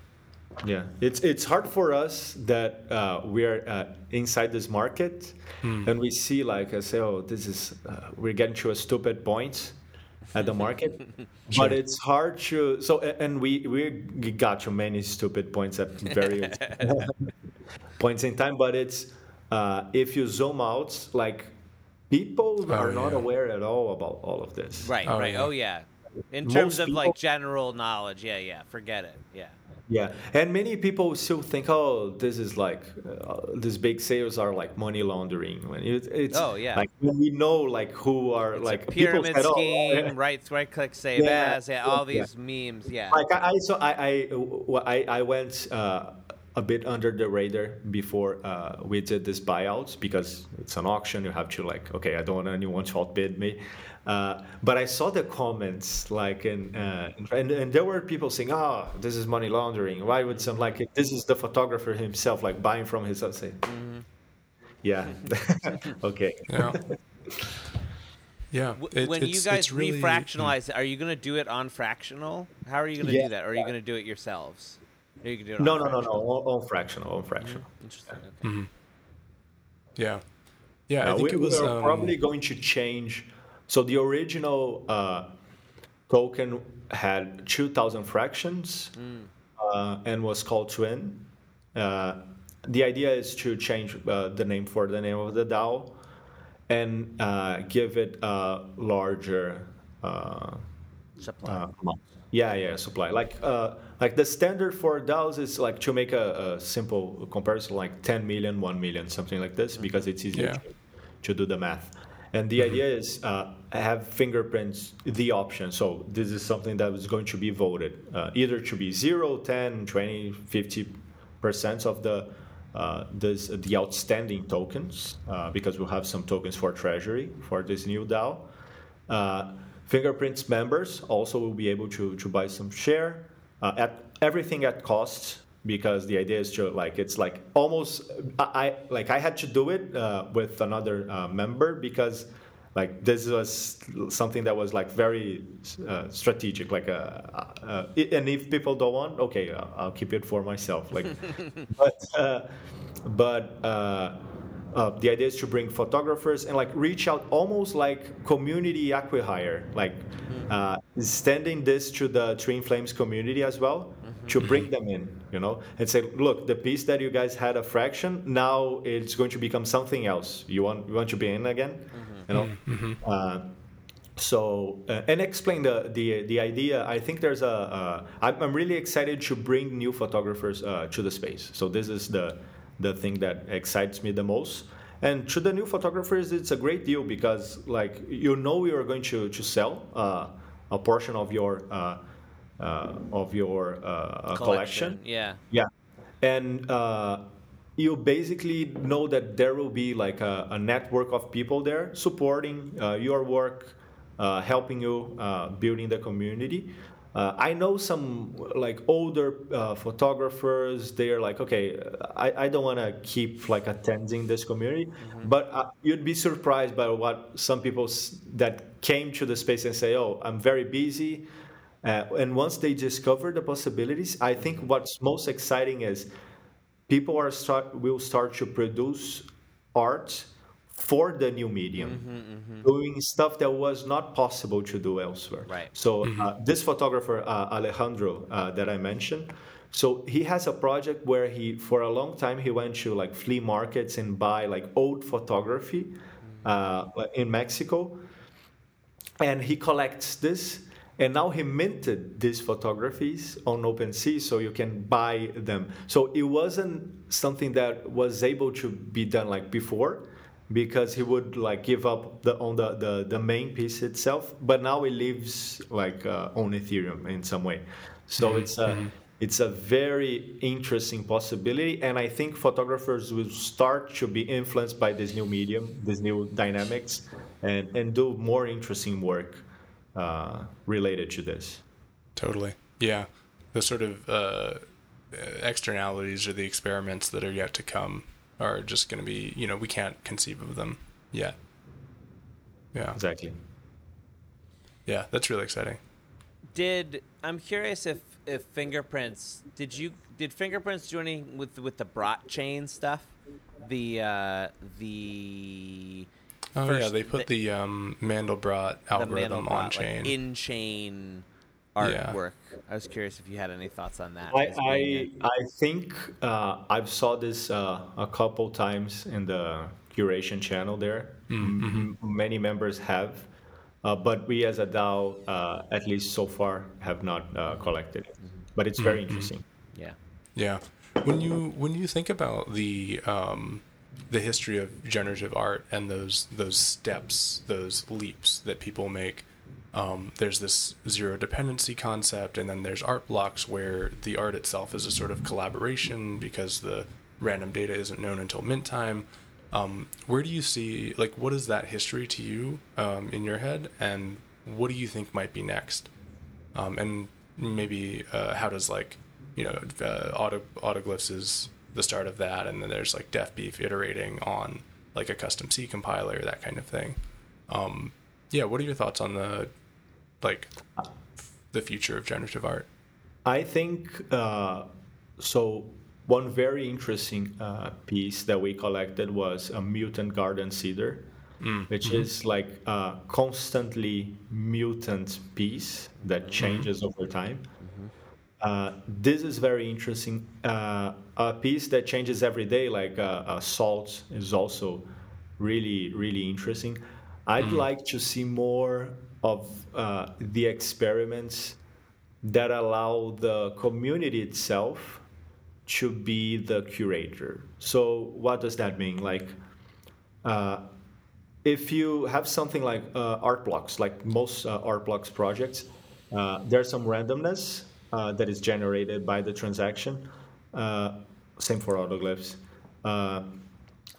Speaker 4: Yeah, it's it's hard for us that uh, we are uh, inside this market, and we see like I say, oh, this is uh, we're getting to a stupid point at the market, but it's hard to so and we we got to many stupid points at various points in time, but it's uh, if you zoom out, like people
Speaker 2: Oh,
Speaker 4: are not aware at all about all of this.
Speaker 1: Right,
Speaker 2: Oh,
Speaker 1: right.
Speaker 2: yeah.
Speaker 1: Oh yeah. In
Speaker 4: Most
Speaker 1: terms of like general knowledge, yeah, yeah. Forget it. Yeah.
Speaker 4: Yeah, and many people still think, oh, this is like uh, these big sales are like money laundering. When it, it's
Speaker 1: Oh, yeah.
Speaker 4: like when we know like who are
Speaker 1: It's
Speaker 4: like
Speaker 1: a
Speaker 4: people
Speaker 1: pyramid
Speaker 4: said, oh,
Speaker 1: scheme, right right click save
Speaker 4: Yeah,
Speaker 1: as, yeah, all
Speaker 4: yeah.
Speaker 1: these memes, yeah.
Speaker 4: Like I, I saw, I, I, I, I went uh, a bit under the radar before uh, we did this buyout because it's an auction. You have to like, okay, I don't want anyone to outbid me. Uh, but I saw the comments like, and, uh, and and there were people saying, "Oh, this is money laundering." Why would some like this is the photographer himself like buying from his? I say,
Speaker 1: Mm-hmm.
Speaker 4: yeah, okay.
Speaker 2: Yeah. yeah. It-
Speaker 1: when you guys
Speaker 2: it's really-
Speaker 1: refractionalize it, are you going to do it on fractional? How are you going to
Speaker 4: Yeah,
Speaker 1: do that? Or are you
Speaker 4: yeah.
Speaker 1: going to do it yourselves? Or you can do it
Speaker 4: No,
Speaker 1: on
Speaker 4: no, no, no,
Speaker 1: fractional?
Speaker 4: on, on fractional, on fractional.
Speaker 1: Interesting. Okay.
Speaker 2: Yeah. Yeah, I think
Speaker 4: we,
Speaker 2: it was
Speaker 4: we are
Speaker 2: um,
Speaker 4: probably going to change. So the original uh, token had 2,000 fractions uh, and was called Twin. Uh, the idea is to change uh, the name for the name of the DAO and uh, give it a larger uh,
Speaker 1: Supply.
Speaker 4: uh. Yeah, yeah, supply. Like, uh, like the standard for DAOs is like to make a, a simple comparison, like 10 million, 1 million, something like this, because it's easier
Speaker 2: Yeah.
Speaker 4: to, to do the math. And the idea is uh, have fingerprints the option. So this is something that is going to be voted uh, either to be 0, 10, 20, 50 percent of the uh, this, the outstanding tokens, uh, because we'll have some tokens for treasury for this new DAO. Uh, Fingerprints members also will be able to, to buy some share uh, at everything at cost because the idea is to like it's like almost I, like I had to do it uh, with another uh, member because like this was something that was like very uh, strategic like uh, uh, and if people don't want okay uh, I'll keep it for myself like but uh, but uh, the idea is to bring photographers and like reach out almost like community acquihire like uh, extending this to the Twin Flames community as well to bring them in you know and say look the piece that you guys had a fraction now it's going to become something else. You want you want to be in again? You know? Uh, so uh, and explain the, the the idea. I think there's a uh, I'm, I'm really excited to bring new photographers uh, to the space. So this is the the thing that excites me the most and to the new photographers it's a great deal because like you know you are going to to sell uh, a portion of your uh, uh, of your uh, uh, collection
Speaker 1: Yeah.
Speaker 4: yeah, and uh, you basically know that there will be like a, a network of people there supporting uh, your work, uh, helping you uh, building the community. Uh, I know some like older uh, photographers. They're like, okay, I, I don't want to keep like attending this community, but uh, you'd be surprised by what some people s- that came to the space and say, oh, I'm very busy. Uh, and once they discover the possibilities, I think what's most exciting is people are start will start to produce art for the new medium, doing stuff that was not possible to do elsewhere.
Speaker 1: Right.
Speaker 4: So uh, this photographer uh, Alejandro uh, that I mentioned, so he has a project where he for a long time he went to like flea markets and buy like old photography uh, in Mexico and he collects this and now he minted these photographies on OpenSea so you can buy them. So it wasn't something that was able to be done like before because he would like give up the on the, the, the main piece itself, but now it lives like uh, on Ethereum in some way. So it's a it's a very interesting possibility and I think photographers will start to be influenced by this new medium, these new dynamics and, and do more interesting work uh, related to this.
Speaker 2: Totally. Yeah. The sort of uh, externalities or the experiments that are yet to come are just going to be, you know, we can't conceive of them yet. Yeah.
Speaker 4: Exactly.
Speaker 2: Yeah. That's really exciting.
Speaker 1: did I'm curious if if fingerprints did you did fingerprints do anything with with the Brot chain stuff? The uh, the
Speaker 2: Oh yeah, they put the, um, Mandelbrot algorithm on chain.
Speaker 1: like in chain
Speaker 2: Yeah.
Speaker 1: artwork. I was curious if you had any thoughts on that.
Speaker 4: I I, I think uh, I've saw this uh, a couple times in the curation channel there. M- many members have, uh, but we as a DAO, uh, at least so far, have not uh, collected it. But it's very interesting.
Speaker 1: yeah.
Speaker 2: Yeah. When you when you think about the um, the history of generative art and those those steps, those leaps that people make, um, there's this zero dependency concept, and then there's art blocks where the art itself is a sort of collaboration because the random data isn't known until mint time. Um, where do you see like what is that history to you um, in your head, and what do you think might be next? um, and maybe uh, how does like you know uh, auto autoglyphs is the start of that and then there's like Deafbeef iterating on like a custom c compiler that kind of thing um, yeah what are your thoughts on the like the future of generative art
Speaker 4: I think uh, so. One very interesting uh, piece that we collected was a Mutant Garden Seeder, which is like a constantly mutant piece that changes over time. Uh, this is very interesting. Uh, a piece that changes every day, like uh, uh, salt, is also really, really interesting. I'd like to see more of uh, the experiments that allow the community itself to be the curator. So, what does that mean? Like, uh, if you have something like uh, art blocks, like most uh, art blocks projects, uh, there's some randomness uh, that is generated by the transaction. Uh, same for autoglyphs.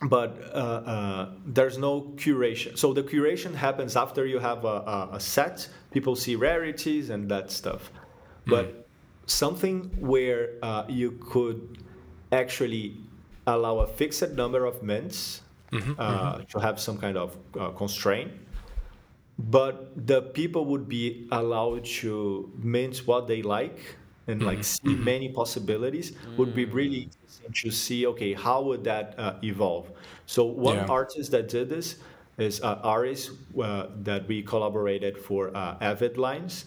Speaker 4: But uh, uh, there's no curation. So the curation happens after you have a, a, a set. People see rarities and that stuff. But something where uh, you could actually allow a fixed number of mints uh, to have some kind of uh, constraint, but the people would be allowed to mint what they like and like see many possibilities would be really interesting to see okay how would that uh, evolve. So one
Speaker 2: Yeah.
Speaker 4: artist that did this is uh, aris uh, that we collaborated for uh, avid lines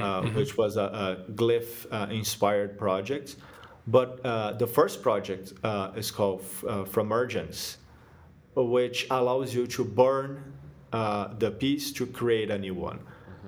Speaker 4: uh, which was a, a glyph uh, inspired project. But uh, the first project uh, is called uh, Framergence, which allows you to burn uh, the piece to create a new one.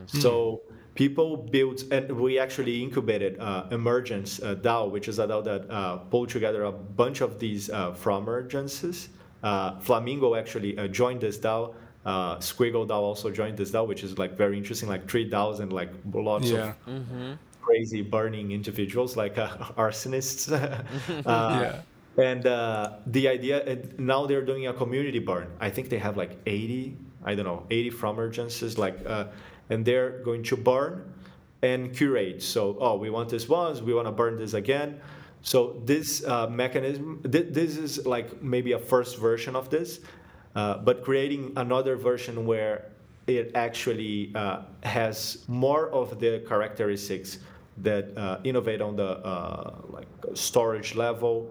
Speaker 4: So people built, and we actually incubated uh, Emergence uh, DAO, which is a DAO that uh, pulled together a bunch of these uh, Framergences. Uh, Flamingo actually uh, joined this DAO. Uh, Squiggle DAO also joined this DAO, which is like very interesting, like three DAOs and like lots
Speaker 2: yeah
Speaker 4: of crazy burning individuals like uh, arsonists. uh,
Speaker 2: Yeah.
Speaker 4: And uh, the idea and now they're doing a community burn. I think they have like 80, I don't know, 80 framergences, like, uh, and they're going to burn and curate. So, oh, we want this once, we want to burn this again. So this uh, mechanism, th- this is like maybe a first version of this, uh, but creating another version where it actually uh, has more of the characteristics that uh, innovate on the uh, like storage level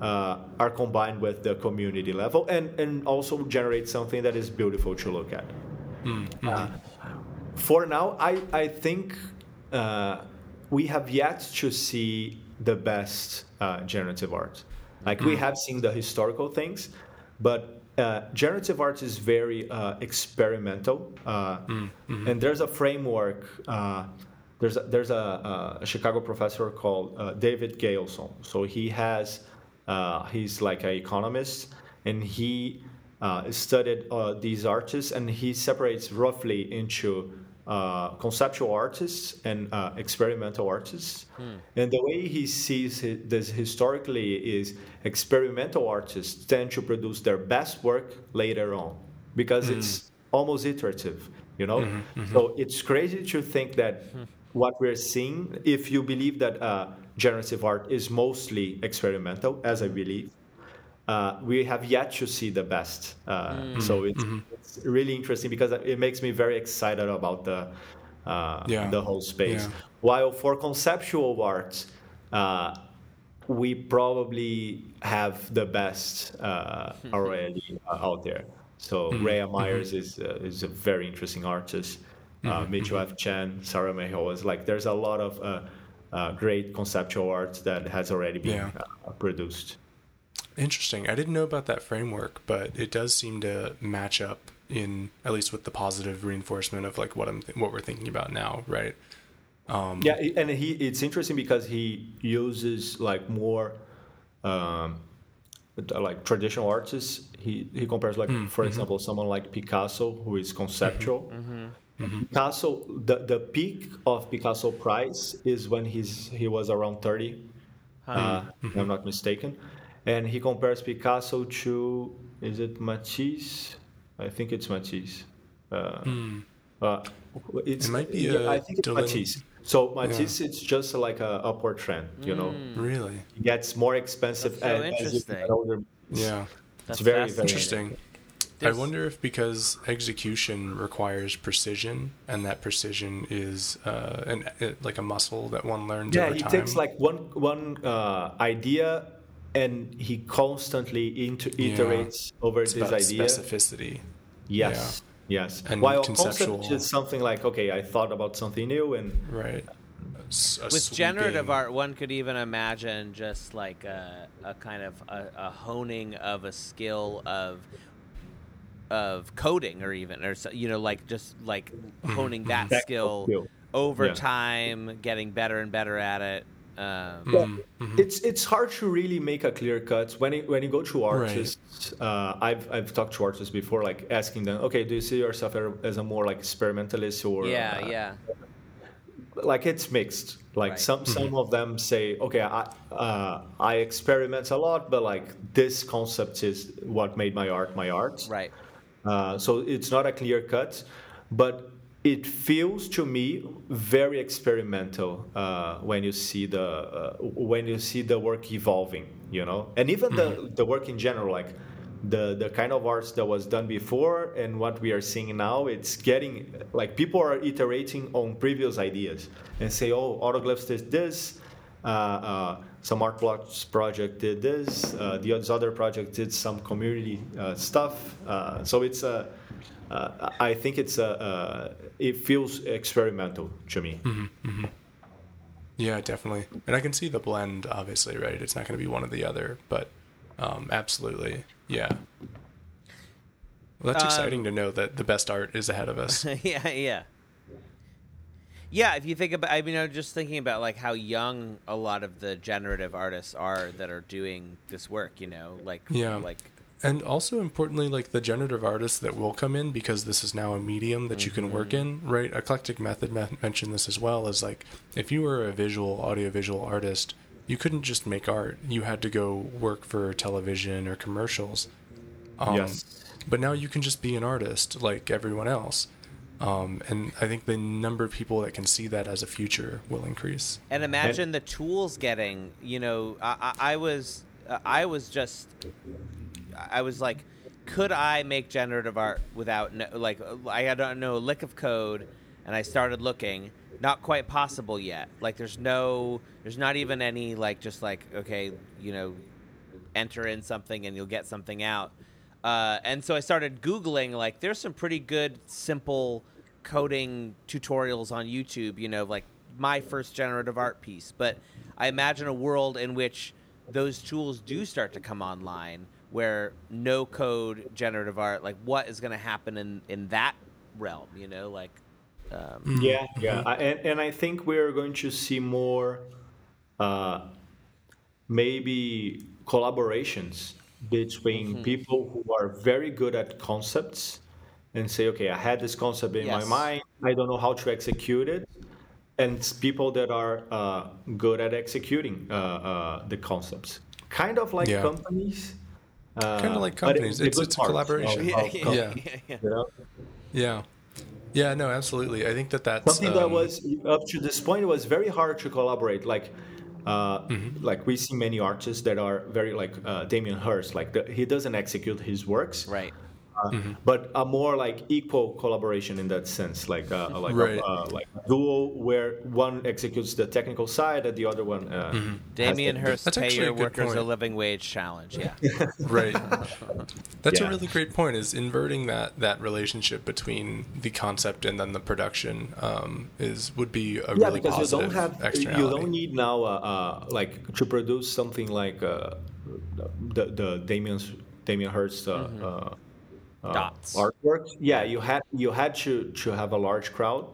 Speaker 4: uh, are combined with the community level and, and also generate something that is beautiful to look at. Uh, for now, I, I think uh, we have yet to see the best uh, generative art. Like we have seen the historical things, but uh, generative art is very uh, experimental, uh, and there's a framework. Uh, there's a, there's a, a Chicago professor called uh, David Galenson. So he has uh, he's like an economist, and he uh, studied uh, these artists, and he separates roughly into uh, conceptual artists and uh, experimental artists. And the way he sees this historically is experimental artists tend to produce their best work later on because it's almost iterative, you know? So it's crazy to think that what we're seeing, if you believe that uh, generative art is mostly experimental, as I believe, uh, we have yet to see the best. Uh, So it's, it's really interesting because it makes me very excited about the uh,
Speaker 2: Yeah.
Speaker 4: the whole space.
Speaker 2: Yeah.
Speaker 4: While for conceptual art, uh, we probably have the best uh, already uh, out there. So
Speaker 2: Mm-hmm.
Speaker 4: Rhea Myers is uh, is a very interesting artist. Uh,
Speaker 2: Mm-hmm.
Speaker 4: Mitchell F. Chan, Sarah Meyohas is like there's a lot of uh, uh, great conceptual art that has already been
Speaker 2: Yeah.
Speaker 4: uh, produced.
Speaker 2: Interesting. I didn't know about that framework, but it does seem to match up in at least with the positive reinforcement of like what I'm th- what we're thinking about now, right? Um,
Speaker 4: Yeah, and he it's interesting because he uses like more um, like traditional artists. He he compares like hmm, for mm-hmm. example someone like Picasso who is conceptual. Mm-hmm. Mm-hmm. Picasso the the peak of Picasso price is when he's he was around 30 uh, if hmm, I'm not mistaken. And he compares Picasso to is it Matisse? I think it's Matisse. Uh, uh, it's,
Speaker 2: It might be,
Speaker 4: yeah,
Speaker 2: uh,
Speaker 4: I think it's
Speaker 2: Delin-
Speaker 4: Matisse. So Matisse, it's just like a upward trend. You know,
Speaker 2: Really?
Speaker 4: it gets more expensive
Speaker 1: That's so
Speaker 4: as, as
Speaker 1: interesting.
Speaker 4: get older.
Speaker 2: Yeah.
Speaker 1: That's
Speaker 4: It's very, very
Speaker 1: fascinating.
Speaker 2: Interesting. I wonder if because execution requires precision, and that precision is uh, an, like a muscle that one learns
Speaker 4: Yeah,
Speaker 2: over
Speaker 4: he
Speaker 2: time.
Speaker 4: takes like one one uh, idea and he constantly inter-
Speaker 2: Yeah.
Speaker 4: iterates over
Speaker 2: It's
Speaker 4: this
Speaker 2: about
Speaker 4: idea.
Speaker 2: specificity.
Speaker 4: Yes, yes.
Speaker 2: And
Speaker 4: While
Speaker 2: conceptual-
Speaker 4: concept is something like okay, I thought about something new and
Speaker 2: Right. S- a
Speaker 1: with generative
Speaker 2: sweeping-
Speaker 1: art one could even imagine just like a, a kind of a, a honing of a skill of of coding or even or so, you know like just like mm-hmm. honing that
Speaker 4: Technical
Speaker 1: skill
Speaker 4: skill.
Speaker 1: over
Speaker 4: Yeah.
Speaker 1: time getting better and better at it um,
Speaker 2: Mm-hmm.
Speaker 4: It's it's hard to really make a clear cut when you, when you go to artists. Uh, I've I've talked to artists before, like asking them, okay, do you see yourself as a more like experimentalist or
Speaker 1: yeah
Speaker 4: uh,
Speaker 1: yeah
Speaker 4: like it's mixed. Like
Speaker 1: Right.
Speaker 4: some some of them say, okay, I uh, I experiment a lot, but like this concept is what made my art my art.
Speaker 1: right
Speaker 4: Uh, so it's not a clear cut, but it feels to me very experimental uh, when you see the uh, when you see the work evolving, you know, and even the the work in general, like the the kind of arts that was done before and what we are seeing now, it's getting like people are iterating on previous ideas and say, oh, autoglyphs did this. Uh, uh, some art blocks project did this. Uh, the other project did some community uh, stuff. Uh, so it's a. Uh, I think it's a. Uh, it feels experimental to me.
Speaker 2: Yeah, definitely. And I can see the blend, obviously, right? It's not going to be one or the other, but um, absolutely. Yeah. Well, that's
Speaker 1: Um,
Speaker 2: exciting to know that the best art is ahead of us.
Speaker 1: yeah, yeah. Yeah, if you think about, I mean, I'm just thinking about like how young a lot of the generative artists are that are doing this work. You know, like
Speaker 2: Yeah.
Speaker 1: like
Speaker 2: And also importantly, like the generative artists that will come in because this is now a medium that you can work in, right? Eclectic Method mentioned this as well. Is like if you were a visual, audiovisual artist, you couldn't just make art. You had to go work for television or commercials. Um,
Speaker 4: Yes.
Speaker 2: But now you can just be an artist like everyone else. Um, and I think the number of people that can see that as a future will increase.
Speaker 1: And imagine the tools getting. You know, I, I, I was, I was just, I was like, could I make generative art without no, like I don't know a lick of code, and I started looking. Not quite possible yet. Like there's no, there's not even any like just like okay, you know, enter in something and you'll get something out. Uh, and so I started Googling, like, there's some pretty good, simple coding tutorials on YouTube, you know, like my first generative art piece. But I imagine a world in which those tools do start to come online where no code generative art, like, what is going to happen in, in that realm, you know, like. Um,
Speaker 4: Yeah, yeah, I, and and I think we're going to see more, uh, maybe collaborations between people who are very good at concepts and say, okay, I had this concept in
Speaker 1: Yes.
Speaker 4: my mind, I don't know how to execute it, and s- people that are uh, good at executing uh, uh, the concepts, kind of like
Speaker 2: Yeah.
Speaker 4: companies. Uh,
Speaker 2: Kinda like
Speaker 4: but
Speaker 2: companies.
Speaker 4: the
Speaker 2: It's- it's a
Speaker 4: parts
Speaker 2: collaboration.
Speaker 4: of-
Speaker 1: yeah,
Speaker 4: of
Speaker 1: yeah,
Speaker 4: companies,
Speaker 1: yeah, yeah.
Speaker 4: you know?
Speaker 2: Yeah. Yeah, no, absolutely. I think that that's
Speaker 4: something that
Speaker 2: um,
Speaker 4: was up to this point was very hard to collaborate like uh,
Speaker 2: Mm-hmm.
Speaker 4: like we see many artists that are very like uh, Damien Hirst like the, he doesn't execute his works
Speaker 1: Right.
Speaker 2: Mm-hmm.
Speaker 4: but a more like equal collaboration in that sense, like uh, like
Speaker 2: Right.
Speaker 4: a, uh, like duo where one executes the technical side and the other one. Uh,
Speaker 2: Mm-hmm.
Speaker 1: Damien
Speaker 4: the-
Speaker 1: Hirst,
Speaker 2: That's
Speaker 1: pay your
Speaker 2: a good
Speaker 1: workers a living wage challenge. Yeah.
Speaker 2: Right. That's
Speaker 4: Yeah.
Speaker 2: a really great point. Is inverting that that relationship between the concept and then the production um, is would be a
Speaker 4: yeah,
Speaker 2: really
Speaker 4: because you don't have you don't need now uh, uh, like to produce something like uh, the the Damien's Damien Hirst uh, uh, uh,
Speaker 1: Mm-hmm. Dots.
Speaker 4: artwork. Yeah, you had you had to to have a large crowd,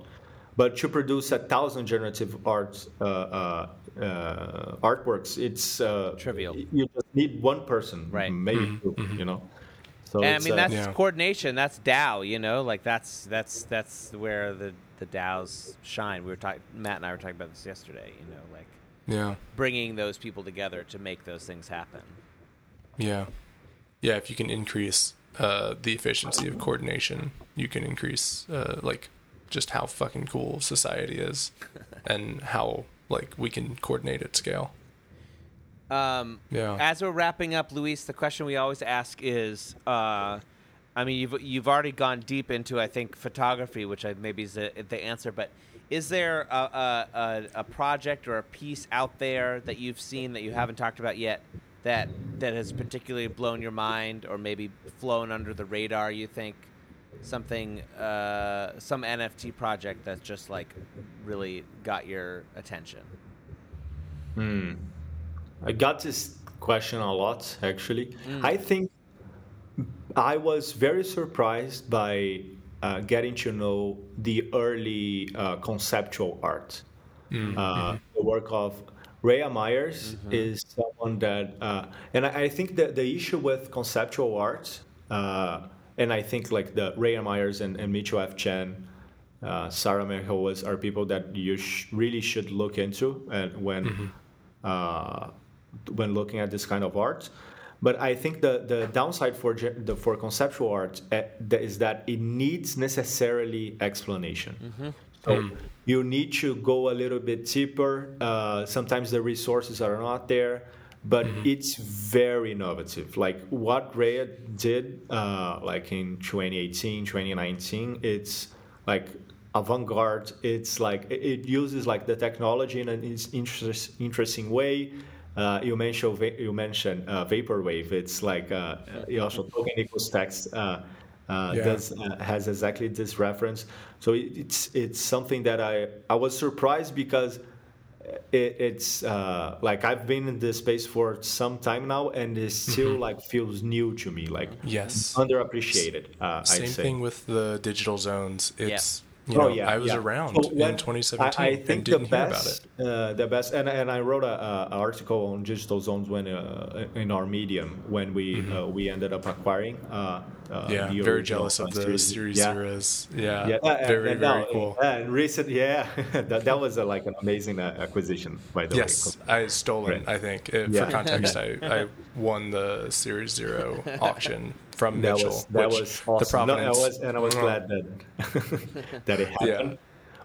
Speaker 4: but to produce a thousand generative art uh, uh, uh, artworks, it's uh,
Speaker 1: Trivial.
Speaker 4: You just need one person,
Speaker 1: Right.
Speaker 4: Maybe two, you know. So
Speaker 1: And I mean
Speaker 4: uh,
Speaker 1: that's
Speaker 2: Yeah.
Speaker 1: coordination. That's DAO. You know, like that's that's that's where the the DAOs shine. We were talking. Matt and I were talking about this yesterday. You know, like
Speaker 2: yeah.
Speaker 1: bringing those people together to make those things happen.
Speaker 2: Yeah. Yeah, if you can increase uh, the efficiency of coordination, you can increase uh, like just how fucking cool society is and how like we can coordinate at scale.
Speaker 1: Um,
Speaker 2: Yeah.
Speaker 1: As we're wrapping up, Luis, the question we always ask is, uh, I mean, you've you've already gone deep into, I think, photography, which I, maybe is the, the answer. But is there a, a, a, a project or a piece out there that you've seen that you haven't talked about yet that that has particularly blown your mind, or maybe flown under the radar? You think something, uh, some NFT project that just like really got your attention?
Speaker 4: hmm I got this question a lot, actually.
Speaker 1: Mm.
Speaker 4: I think I was very surprised by uh, getting to know the early uh, conceptual art. Uh, the work of Rhea Myers is someone that, uh, and I, I think that the issue with conceptual art, uh, and I think like the Rhea Myers and, and Mitchell F. Chan, uh, Sarah Meyohas are people that you sh- really should look into, and when uh, when looking at this kind of art. But I think the, the downside for ge- the for conceptual art uh, that is that it needs necessarily explanation. So you need to go a little bit deeper. Uh, sometimes the resources are not there, but it's very innovative. Like what Rhea did, uh, like in 2018, 2019, it's like avant-garde. It's like it- uses like the technology in an interest, interesting way. Uh, you mentioned you mentioned uh, vaporwave. It's like uh, you also token equals text. Uh, uh,
Speaker 2: Yeah.
Speaker 4: does uh, has exactly this reference. So it, it's it's something that I I was surprised because it, it's uh, like I've been in this space for some time now, and it still
Speaker 2: Mm-hmm.
Speaker 4: like feels new to me, like
Speaker 2: Yes.
Speaker 4: underappreciated. Uh,
Speaker 2: Same thing with the digital zones. It's you
Speaker 4: Oh
Speaker 2: know,
Speaker 4: yeah,
Speaker 2: I was
Speaker 4: yeah.
Speaker 2: around
Speaker 4: So
Speaker 2: in 2017
Speaker 4: I, I
Speaker 2: and
Speaker 4: think
Speaker 2: didn't
Speaker 4: the
Speaker 2: hear about
Speaker 4: best,
Speaker 2: it.
Speaker 4: uh, the best, and, and I wrote a, a a article on digital zones when uh, in our medium when we uh, we ended up acquiring. Uh, uh.
Speaker 2: Yeah,
Speaker 4: the
Speaker 2: very jealous of
Speaker 4: uh,
Speaker 2: the series
Speaker 4: yeah.
Speaker 2: zeros. Yeah,
Speaker 4: Yeah, and-
Speaker 2: very
Speaker 4: and
Speaker 2: very
Speaker 4: now-
Speaker 2: cool.
Speaker 4: And recent, yeah, that, that was a, like an amazing uh, acquisition, by the
Speaker 2: Yes,
Speaker 4: way.
Speaker 2: I stolen.
Speaker 4: Right.
Speaker 2: I think Uh,
Speaker 4: Yeah.
Speaker 2: for context, I, I won the Series Zero auction from
Speaker 4: That
Speaker 2: Mitchell.
Speaker 4: was that
Speaker 2: which
Speaker 4: was
Speaker 2: The
Speaker 4: awesome. No, I was, and I was glad that that it happened.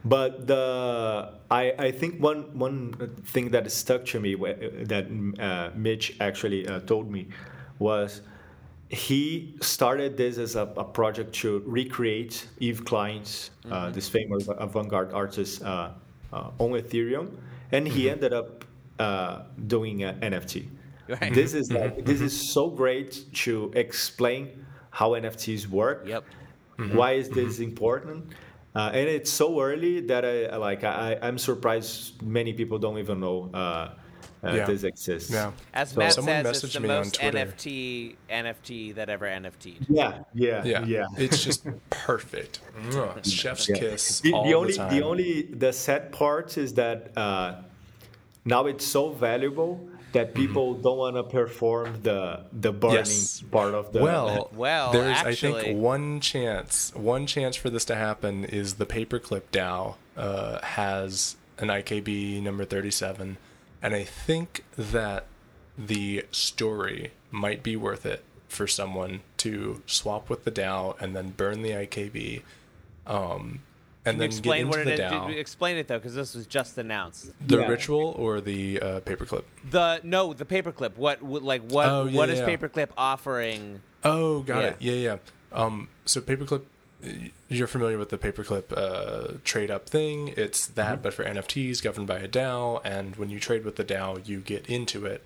Speaker 4: But the I, I think one one thing that stuck to me wh- that uh, Mitch actually uh, told me was he started this as a, a project to recreate Yves Klein's uh, this famous avant-garde artist uh, uh, on Ethereum, and he ended up uh, doing an NFT.
Speaker 1: Right.
Speaker 4: This is like this is so great to explain how NFTs work.
Speaker 1: Yep.
Speaker 4: Why is this important? Uh, and it's so early that I like I, I'm surprised many people don't even know uh,
Speaker 2: Yeah.
Speaker 4: this exists.
Speaker 2: Yeah.
Speaker 1: As
Speaker 4: So-
Speaker 1: Matt
Speaker 2: Someone
Speaker 1: says, it's the
Speaker 2: me on
Speaker 1: most
Speaker 2: Twitter.
Speaker 1: NFT NFT that ever NFT'd.
Speaker 4: Yeah, yeah,
Speaker 2: Yeah,
Speaker 4: yeah.
Speaker 2: It's just perfect. Mwah. Chef's
Speaker 4: Yeah.
Speaker 2: kiss
Speaker 4: The,
Speaker 2: all
Speaker 4: the only
Speaker 2: the time.
Speaker 4: the only the sad part is that uh, now it's so valuable that people don't want to perform the the burning
Speaker 2: Yes.
Speaker 4: part of the
Speaker 2: well,
Speaker 1: Well,
Speaker 2: there's I think one chance. One chance for this to happen is the Paperclip DAO uh, has an IKB number 37, and I think that the story might be worth it for someone to swap with the DAO and then burn the IKB, um, and
Speaker 1: Can you
Speaker 2: then get
Speaker 1: explain
Speaker 2: into
Speaker 1: what
Speaker 2: the
Speaker 1: it is?
Speaker 2: DAO.
Speaker 1: Do- Explain it though, because this was just announced.
Speaker 2: the
Speaker 4: Yeah.
Speaker 2: ritual or the uh, Paperclip?
Speaker 1: The no, the paperclip. What what- like what
Speaker 2: Oh, yeah,
Speaker 1: what is
Speaker 2: yeah.
Speaker 1: paperclip offering?
Speaker 2: Oh, got
Speaker 1: Yeah.
Speaker 2: it. Yeah, yeah. Um, so paperclip, you're familiar with the paperclip uh, trade up thing. It's that,
Speaker 4: Mm-hmm.
Speaker 2: but for NFTs, governed by a DAO. And when you trade with the DAO, you get into it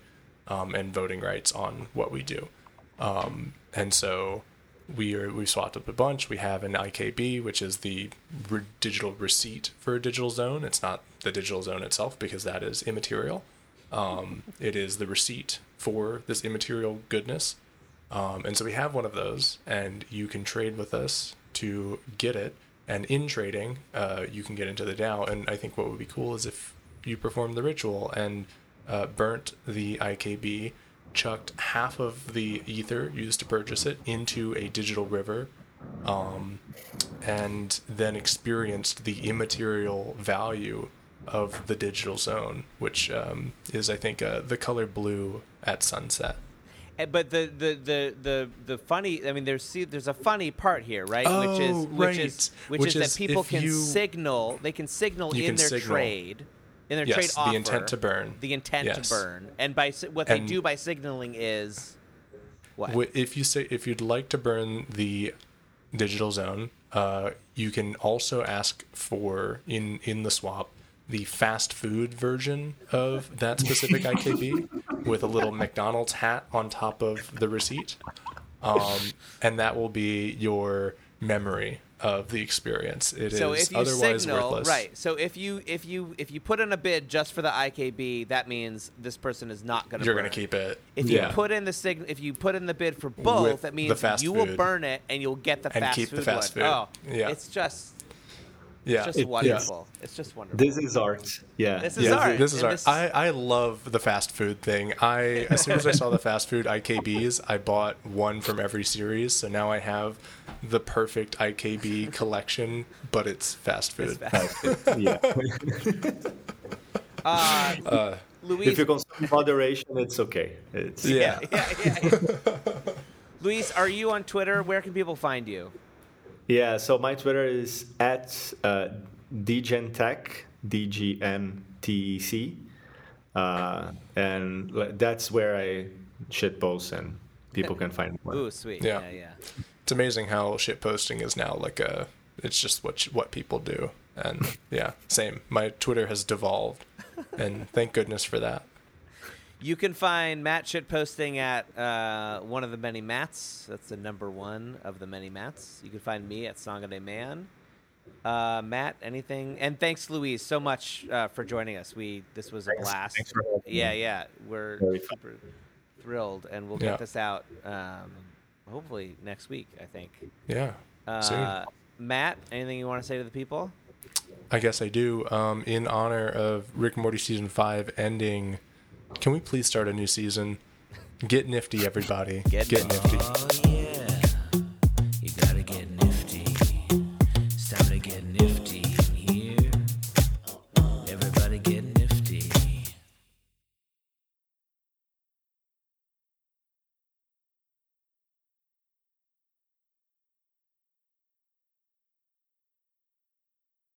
Speaker 2: um, and voting rights on what we do. Um, and so we are we swapped up a bunch. We have an IKB, which is the re- digital receipt for a digital zone. It's not the digital zone itself because that is immaterial. Um, it is the receipt for this immaterial goodness. Um, and so we have one of those, and you can trade with us to get it. And in trading, uh, you can get into the DAO. And I think what would be cool is if you performed the ritual and uh, burnt the IKB, chucked half of the ether used to purchase it into a digital river, um, and then experienced the immaterial value of the digital zone, which um, is, I think, uh, the color blue at sunset.
Speaker 1: Eh, But the, the, the, the, the funny, I mean, there's see, there's a funny part here, right? which is
Speaker 2: Oh,
Speaker 1: which is
Speaker 2: right.
Speaker 1: which,
Speaker 2: Which
Speaker 1: is,
Speaker 2: is
Speaker 1: that people can
Speaker 2: you-
Speaker 1: signal, they can signal in
Speaker 2: can
Speaker 1: their
Speaker 2: signal.
Speaker 1: trade, in their
Speaker 2: Yes,
Speaker 1: trade
Speaker 2: the
Speaker 1: offer,
Speaker 2: intent to burn.
Speaker 1: the intent
Speaker 2: Yes.
Speaker 1: to burn, and by what they
Speaker 2: And-
Speaker 1: do by signaling is what?
Speaker 2: If you say if you'd like to burn the digital zone, uh, you can also ask for in in the swap the fast food version of that specific IKB with a little McDonald's hat on top of the receipt, um, and that will be your memory of the experience. It is
Speaker 1: so if you
Speaker 2: otherwise
Speaker 1: signal
Speaker 2: worthless.
Speaker 1: right so if you if you if you put in a bid just for the ikb that means this person is not going to
Speaker 2: You're gonna keep it.
Speaker 1: if you put in the sig- if you put in the bid for both
Speaker 2: With
Speaker 1: that means you will burn it and you'll get the
Speaker 2: And
Speaker 1: fast
Speaker 2: keep the
Speaker 1: food
Speaker 2: fast
Speaker 1: one.
Speaker 2: food.
Speaker 1: oh
Speaker 2: Yeah.
Speaker 1: it's just
Speaker 2: yeah.
Speaker 1: it's just
Speaker 4: It-
Speaker 1: wonderful it's just wonderful
Speaker 4: This is art. Yeah.
Speaker 1: This is
Speaker 2: yeah,
Speaker 1: art,
Speaker 2: This is
Speaker 1: and
Speaker 2: art.
Speaker 1: this-
Speaker 2: I, I love the fast food thing. I as soon as I saw the fast food IKBs, I bought one from every series. So now I have the perfect IKB collection, but it's fast food.
Speaker 4: yeah.
Speaker 1: uh,
Speaker 2: Uh,
Speaker 1: Luis,
Speaker 4: if you consume moderation, it's okay. It's
Speaker 2: yeah.
Speaker 1: yeah, yeah, yeah. Luis, are you on Twitter? Where can people find you?
Speaker 4: Yeah, so my Twitter is at uh, dgentech, D G N T E C. Uh, and that's where I shit post and people can find more.
Speaker 1: Ooh, sweet.
Speaker 2: Yeah.
Speaker 1: Yeah, yeah.
Speaker 2: It's amazing how shit posting is now like a. It's just what what people do, and yeah, same. My Twitter has devolved, and thank goodness for that.
Speaker 1: You can find Matt shit posting at uh, one of the many mats. That's the number one of the many mats. You can find me at Song of the Man. Uh, Matt, anything? And thanks, Luis, so much uh, for joining us. We this was a
Speaker 4: Thanks-
Speaker 1: blast.
Speaker 4: thanks for having
Speaker 1: yeah, yeah, we're super thrilled, and we'll
Speaker 2: Yeah.
Speaker 1: get this out um, hopefully next week. I think.
Speaker 2: Yeah. soon.
Speaker 1: Uh, Matt, anything you want to say to the people?
Speaker 2: I guess I do. Um, in honor of Rick and Morty season five ending, can we please start a new season? Get nifty, everybody.
Speaker 1: Get
Speaker 2: Get
Speaker 1: nifty.
Speaker 2: nifty.